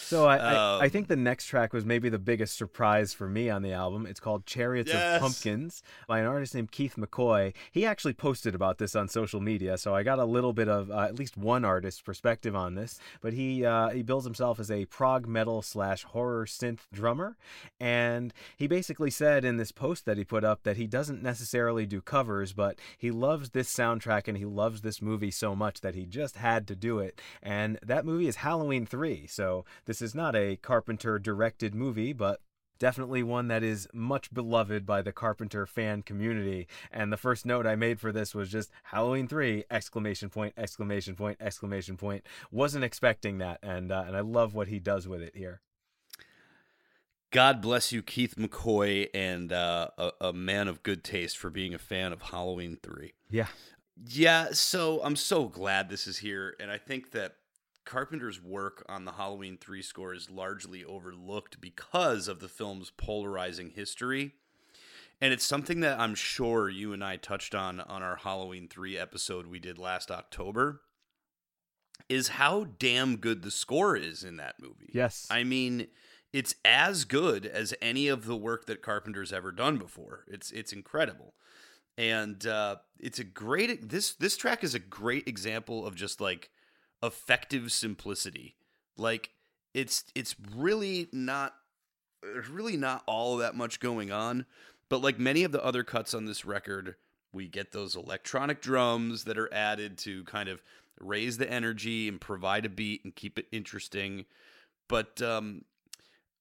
So I, I, I Um, think the next track was maybe the biggest surprise for me on the album. It's called Chariots Yes. of Pumpkins by an artist named Keith McCoy. He actually posted about this on social media, so I got a little bit of uh, at least one artist's perspective on this. But he uh, he bills himself as a prog metal slash horror synth drummer, and he basically said in this post that he put up that he doesn't necessarily do covers, but he loves this soundtrack and he loves this movie so much that he just had to do it. And that movie is Halloween 3, so this is not a Carpenter directed movie, but definitely one that is much beloved by the Carpenter fan community. And the first note I made for this was just Halloween 3 exclamation point exclamation point exclamation point. Wasn't expecting that and uh, and I love what he does with it here. God bless you, Keith McCoy, and uh, a, a man of good taste for being a fan of Halloween Three. Yeah. Yeah, so I'm so glad this is here, and I think that Carpenter's work on the Halloween 3 score is largely overlooked because of the film's polarizing history. And it's something that I'm sure you and I touched on on our Halloween 3 episode we did last October. is how damn good the score is in that movie. Yes. I mean, it's as good as any of the work that Carpenter's ever done before. It's it's incredible. And uh, it's a great this this track is a great example of just like effective simplicity. Like it's it's really not there's really not all that much going on, but like many of the other cuts on this record, we get those electronic drums that are added to kind of raise the energy and provide a beat and keep it interesting. But um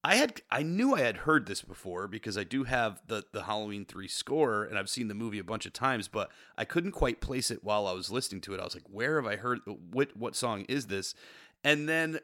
I had I knew I had heard this before because I do have the the Halloween 3 score and I've seen the movie a bunch of times, but I couldn't quite place it while I was listening to it. I was like, "Where have I heard what what song is this?" And then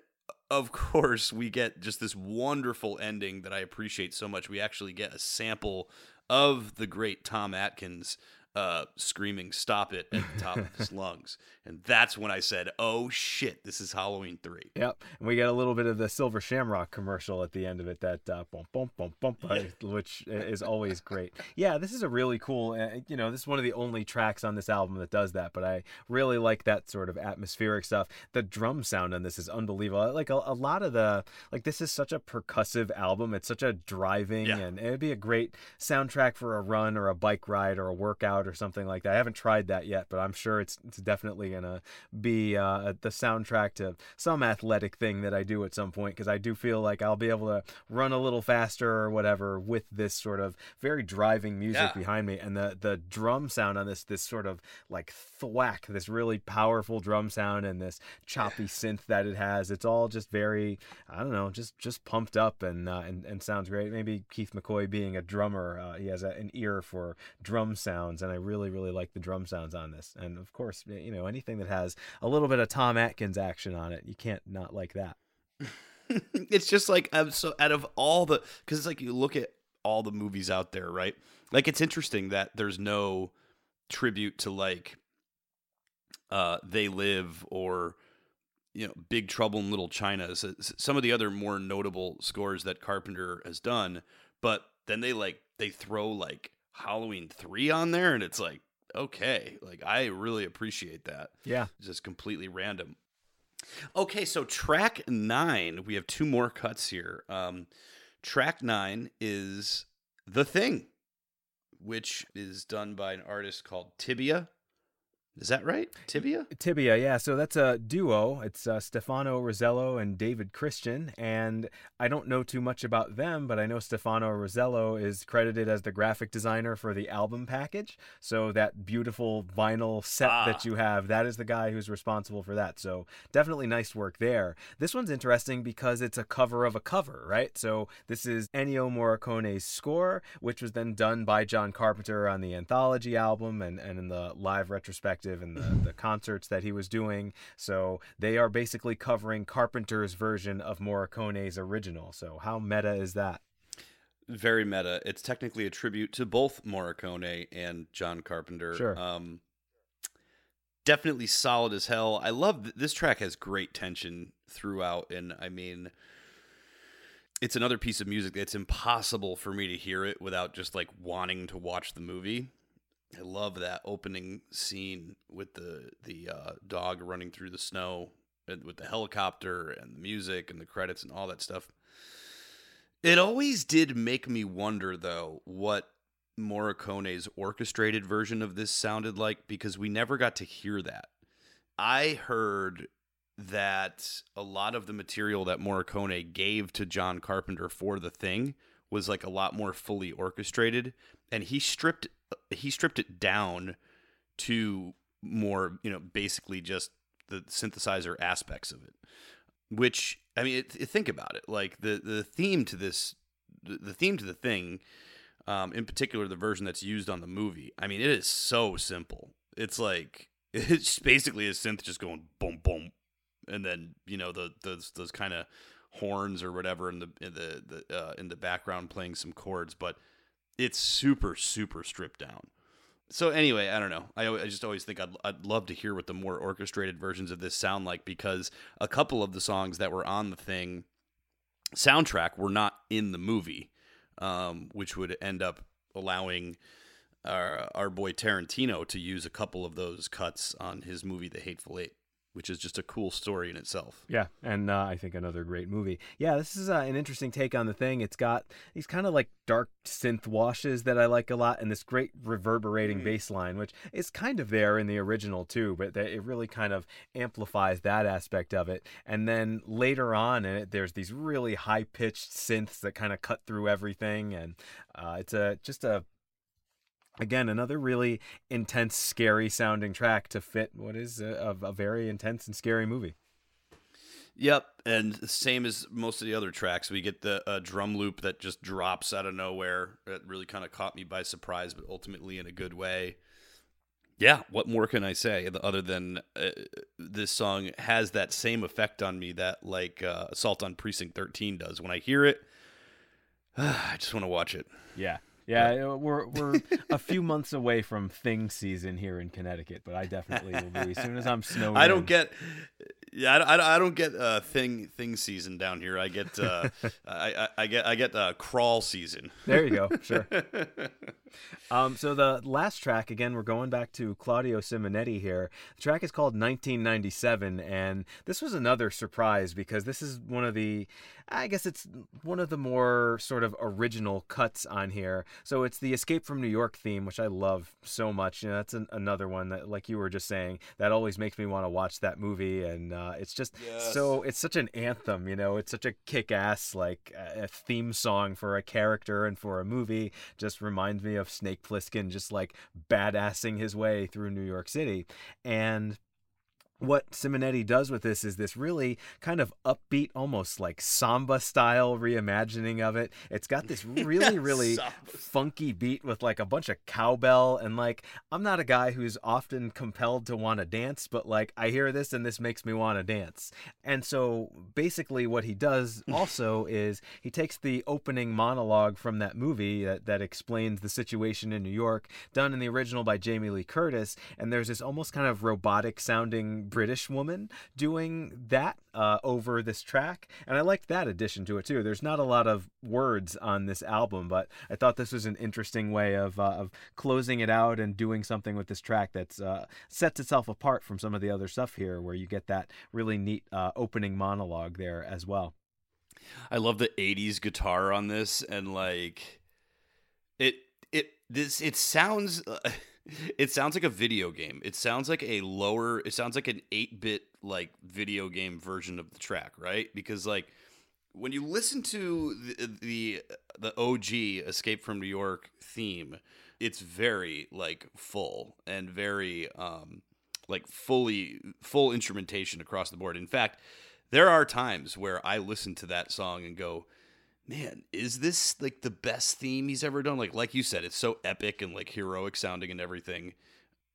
of [laughs] course, we get just this wonderful ending that I appreciate so much. We actually get a sample of the great Tom Atkins uh, screaming "Stop it!" at the top of his [laughs] lungs, and that's when I said, "Oh shit, this is Halloween 3. Yep, and we get a little bit of the Silver Shamrock commercial at the end of it, that uh, bump bump bump bump, uh, which is always great. Yeah, this is a really cool. Uh, you know, this is one of the only tracks on this album that does that, but I really like that sort of atmospheric stuff. The drum sound on this is unbelievable. Like a, a lot of the like, this is such a percussive album. It's such a driving, Yeah. and it'd be a great soundtrack for a run or a bike ride or a workout or something like that. I haven't tried that yet, but I'm sure it's it's definitely gonna be uh, the soundtrack to some athletic thing that I do at some point because I do feel like I'll be able to run a little faster or whatever with this sort of very driving music Yeah. behind me and the the drum sound on this this sort of like thwack this really powerful drum sound and this choppy [sighs] synth that it has it's all just very I don't know just just pumped up and uh, and, and sounds great maybe Keith McCoy being a drummer uh, he has a, an ear for drum sounds and I really really like the drum sounds on this and of course you know anything that has a little bit of Tom Atkins action on it you can't not like that [laughs] it's just like I'm so out of all the because it's like you look at all the movies out there, right? Like it's interesting that there's no tribute to like uh They Live or you know Big Trouble in Little China. So, some of the other more notable scores that Carpenter has done, but then they like they throw like Halloween 3 on there and it's like okay, like I really appreciate that yeah just completely random. Okay, so track nine, we have two more cuts here. Um, track nine is The Thing, which is done by an artist called Tibia. Is that right? Tibia? Tibia, yeah. So that's a duo. It's uh, Stefano Rosello and David Christian. And I don't know too much about them, but I know Stefano Rosello is credited as the graphic designer for the album package. So that beautiful vinyl set Ah. that you have, that is the guy who's responsible for that. So definitely nice work there. This one's interesting because it's a cover of a cover, right? So this is Ennio Morricone's score, which was then done by John Carpenter on the anthology album and, and in the live retrospective and the, the concerts that he was doing. So they are basically covering Carpenter's version of Morricone's original. So how meta is that? Very meta. It's technically a tribute to both Morricone and John Carpenter. Sure. Um, definitely solid as hell. I love th- this track has great tension throughout, and I mean, it's another piece of music that's impossible for me to hear it without just like wanting to watch the movie. I love that opening scene with the the uh, dog running through the snow with the helicopter and the music and the credits and all that stuff. It always did make me wonder, though, what Morricone's orchestrated version of this sounded like because we never got to hear that. I heard that a lot of the material that Morricone gave to John Carpenter for the thing was like a lot more fully orchestrated and he stripped he stripped it down to more, you know, basically just the synthesizer aspects of it which I mean, it, it- think about it. Like the the theme to this, the, the theme to the thing, um, in particular, the version that's used on the movie. I mean, it is so simple. It's like [laughs] it's basically a synth just going boom boom, and then you know the those those kind of horns or whatever in the in the, the uh, in the background playing some chords, but it's super super stripped down. So anyway, I don't know. I, I just always think I'd, I'd love to hear what the more orchestrated versions of this sound like because a couple of the songs that were on the thing soundtrack were not in the movie, um, which would end up allowing our, our boy Tarantino to use a couple of those cuts on his movie The Hateful Eight, which is just a cool story in itself. Yeah, and uh, I think another great movie. Yeah, this is uh, an interesting take on the thing. It's got these kind of like dark synth washes that I like a lot, and this great reverberating bass line, which is kind of there in the original too, but that it really kind of amplifies that aspect of it. And then later on in it, there's these really high pitched synths that kind of cut through everything, and uh, it's a just a again another really intense scary sounding track to fit what is a, a, very intense and scary movie. Yep and same as most of the other tracks we get the uh, drum loop that just drops out of nowhere. It really kind of caught me by surprise but ultimately in a good way. Yeah what more can i say other than uh, this song has that same effect on me that like uh, assault on precinct 13 does. When i hear it [sighs] i just want to watch it. Yeah yeah, we're we're a few months away from thing season here in Connecticut, but I definitely will be as soon as I'm snowed. I don't in. get, yeah, I, I don't get uh, thing thing season down here. I get uh, [laughs] I, I, I get I get uh, crawl season. There you go. Sure. [laughs] um, so the last track again, we're going back to Claudio Simonetti here. The track is called 1997, and this was another surprise because this is one of the I guess it's one of the more sort of original cuts on here. So it's the Escape from New York theme, which I love so much. You know, that's an, another one that, like you were just saying, that always makes me want to watch that movie. And uh, it's just yes. so it's such an anthem. You know, it's such a kick-ass like a theme song for a character and for a movie. Just reminds me of Snake Plissken just like badassing his way through New York City, and what Simonetti does with this is this really kind of upbeat, almost like samba style reimagining of it. It's got this [laughs] really, really funky beat with like a bunch of cowbell. And like, I'm not a guy who's often compelled to want to dance, but like, I hear this and this makes me want to dance. And so basically, what he does [laughs] also is he takes the opening monologue from that movie that, that explains the situation in New York, done in the original by Jamie Lee Curtis. And there's this almost kind of robotic sounding British woman doing that uh, over this track, and I liked that addition to it too. There's not a lot of words on this album, but I thought this was an interesting way of uh, of closing it out and doing something with this track that uh, sets itself apart from some of the other stuff here, where you get that really neat uh, opening monologue there as well. I love the '80s guitar on this, and like it it this it sounds. It sounds like a video game. It sounds like a lower. It sounds like an eight bit like video game version of the track, right? Because like when you listen to the the, the OG Escape from New York theme, it's very like full and very um like fully full instrumentation across the board. In fact, there are times where I listen to that song and go, man, is this like the best theme he's ever done? Like, like you said, it's so epic and like heroic sounding and everything.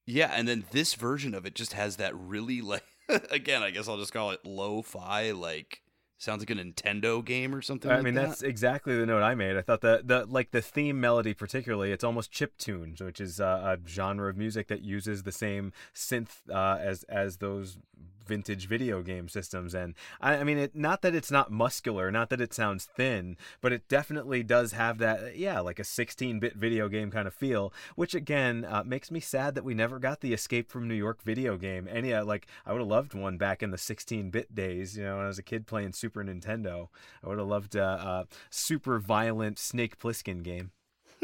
Yeah, and then this version of it just has that really like [laughs] again, I guess I'll just call it lo-fi like sounds like a Nintendo game or something. I like mean, that. that's exactly the note I made. I thought that the like the theme melody, particularly, it's almost chip tunes, which is uh, a genre of music that uses the same synth uh, as as those vintage video game systems. And I, I mean, it, not that it's not muscular, not that it sounds thin, but it definitely does have that, yeah, like a 16 bit video game kind of feel, which again uh, makes me sad that we never got the Escape from New York video game. Any, uh, like, I would have loved one back in the 16 bit days, you know, when I was a kid playing Super Nintendo. I would have loved a, a super violent Snake Plissken game.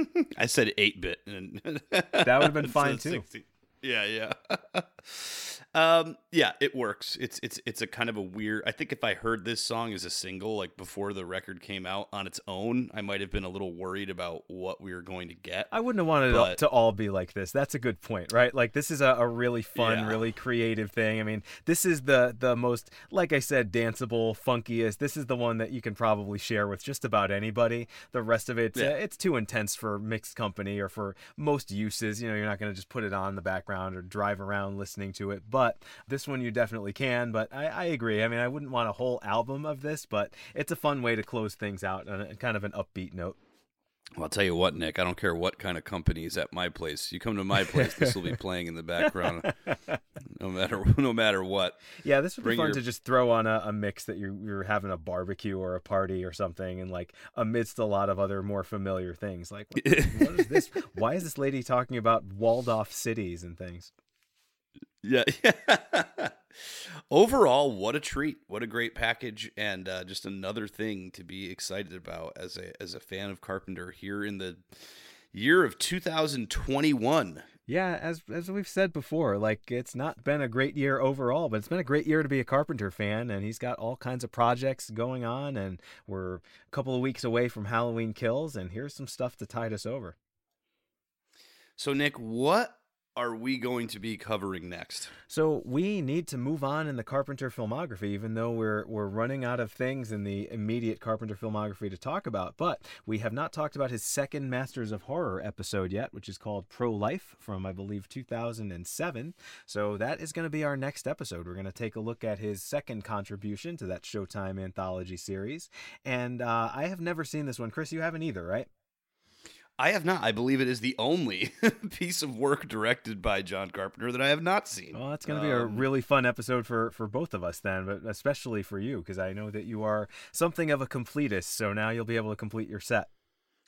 [laughs] I said 8 bit. and [laughs] that would have been fine too. 16. Yeah, yeah. [laughs] Um, yeah, it works. It's it's it's a kind of a weird. I think if I heard this song as a single, like before the record came out on its own, I might have been a little worried about what we were going to get. I wouldn't have wanted but, it to all be like this. That's a good point, right? Like this is a, a really fun, yeah. really creative thing. I mean, this is the the most, like I said, danceable, funkiest. This is the one that you can probably share with just about anybody. The rest of it, yeah. uh, it's too intense for mixed company or for most uses. You know, you're not going to just put it on in the background or drive around listening to it, but but this one you definitely can. But I, I agree. I mean, I wouldn't want a whole album of this, but it's a fun way to close things out on a, kind of an upbeat note. Well, I'll tell you what, Nick. I don't care what kind of company is at my place. You come to my place, this will be [laughs] playing in the background, no matter [laughs] no matter what. Yeah, this would Bring be fun your... to just throw on a, a mix that you're, you're having a barbecue or a party or something, and like amidst a lot of other more familiar things. Like, what, [laughs] what is this? Why is this lady talking about walled off cities and things? Yeah. [laughs] Overall, what a treat! What a great package, and uh, just another thing to be excited about as a as a fan of Carpenter here in the year of 2021. Yeah, as as we've said before, like it's not been a great year overall, but it's been a great year to be a Carpenter fan, and he's got all kinds of projects going on, and we're a couple of weeks away from Halloween Kills, and here's some stuff to tide us over. So, Nick, what are we going to be covering next? So we need to move on in the Carpenter filmography, even though we're we're running out of things in the immediate Carpenter filmography to talk about. But we have not talked about his second Masters of Horror episode yet, which is called Pro Life from I believe 2007. So that is going to be our next episode. We're going to take a look at his second contribution to that Showtime anthology series. And uh, I have never seen this one, Chris. You haven't either, right? I have not. I believe it is the only [laughs] piece of work directed by John Carpenter that I have not seen. Well, that's going to be um, a really fun episode for for both of us then, but especially for you because I know that you are something of a completist. So now you'll be able to complete your set.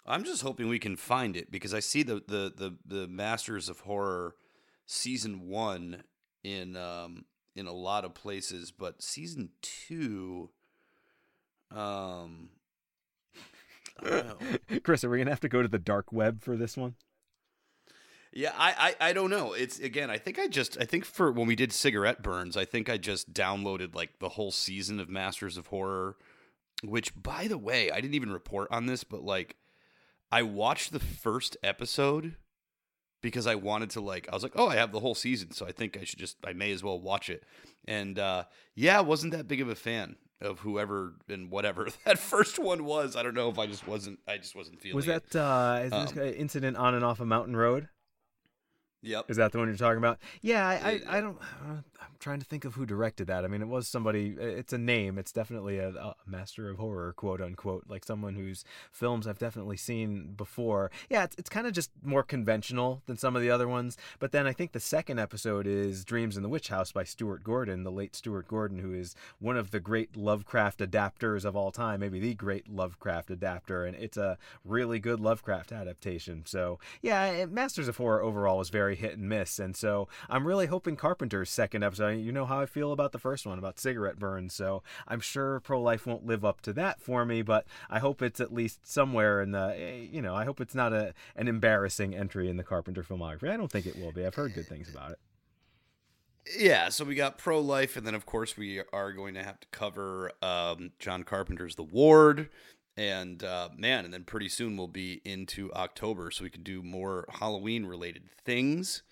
I'm just hoping we can find it because I see the the the, the Masters of Horror season one in um in a lot of places, but season two, um, [laughs] Chris, are we gonna have to go to the dark web for this one? Yeah, I, I I don't know. It's again, I think I just I think for when we did cigarette burns, I think I just downloaded like the whole season of Masters of Horror, which by the way, I didn't even report on this, but like I watched the first episode because I wanted to like I was like, "Oh, I have the whole season, so I think I should just I may as well watch it." And uh yeah, wasn't that big of a fan of whoever and whatever [laughs] that first one was. I don't know if I just wasn't. I just wasn't feeling. Was that uh, um, incident on and off a mountain road? Yep. Is that the one you're talking about? Yeah, I, I, I don't. I'm trying to think of who directed that. I mean, it was somebody. It's a name. It's definitely a, a, master of horror, quote unquote, like someone whose films I've definitely seen before. Yeah, it's, it's kind of just more conventional than some of the other ones. But then I think the second episode is Dreams in the Witch House by Stuart Gordon, the late Stuart Gordon, who is one of the great Lovecraft adapters of all time, maybe the great Lovecraft adapter, and it's a really good Lovecraft adaptation. So yeah, eh, Masters of Horror overall was very hit and miss, and so I'm really hoping Carpenter's second episode you know how I feel about the first one about cigarette burns. So I'm sure pro life won't live up to that for me, but I hope it's at least somewhere in the eh, you know I hope it's not a an embarrassing entry in the Carpenter filmography. I don't think it will be. I've heard good things about it. Yeah, so we got pro life, and then of course we are going to have to cover um, John Carpenter's The Ward, and uh, man, and then pretty soon we'll be into October, so we can do more Halloween related things.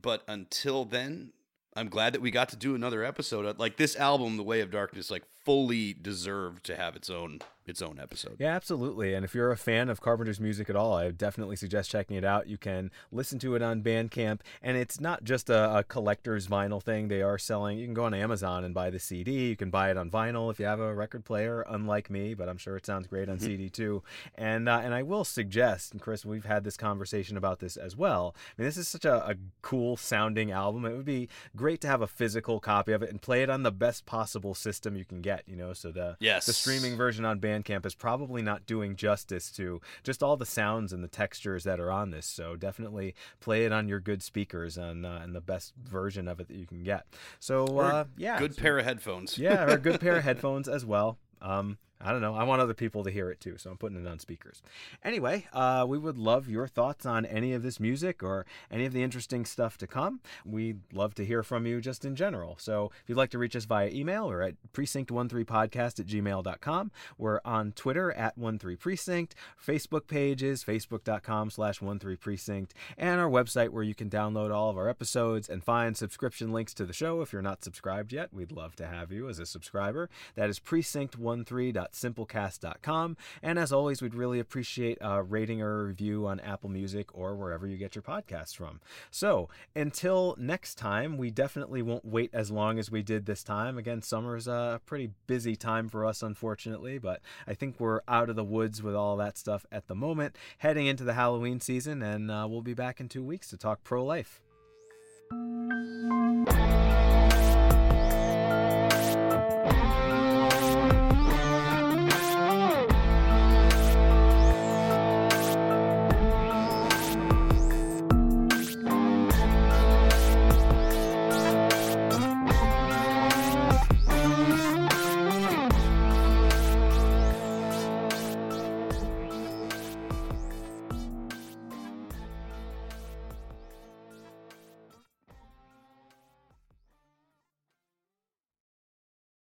But until then, I'm glad that we got to do another episode. Like this album, The Way of Darkness, like fully deserved to have its own its own episode. Yeah, absolutely. And if you're a fan of Carpenter's music at all, I definitely suggest checking it out. You can listen to it on Bandcamp, and it's not just a, a, collector's vinyl thing. They are selling. You can go on Amazon and buy the CD. You can buy it on vinyl if you have a record player, unlike me, but I'm sure it sounds great on mm-hmm. CD too. And uh, and I will suggest, and Chris, we've had this conversation about this as well. I mean, this is such a, a cool sounding album. It would be great to have a physical copy of it and play it on the best possible system you can get. You know, so the yes. the streaming version on Bandcamp is probably not doing justice to just all the sounds and the textures that are on this. So definitely play it on your good speakers and uh, and the best version of it that you can get. So uh, yeah, good so, pair of headphones. yeah, or a good pair of [laughs] headphones as well. Um, I don't know. I want other people to hear it too, so I'm putting it on speakers. Anyway, uh, we would love your thoughts on any of this music or any of the interesting stuff to come. We'd love to hear from you just in general. So if you'd like to reach us via email or at precinct13podcast at gmail.com, we're on Twitter at 13precinct, Facebook pages, facebook.com slash 13precinct, and our website where you can download all of our episodes and find subscription links to the show. If you're not subscribed yet, we'd love to have you as a subscriber. That is precinct13.com simplecast.com. And as always, we'd really appreciate a rating or a review on Apple Music or wherever you get your podcasts from. So until next time, we definitely won't wait as long as we did this time. Again, summer's a pretty busy time for us, unfortunately, but I think we're out of the woods with all that stuff at the moment, heading into the Halloween season, and uh, we'll be back in two weeks to talk pro life.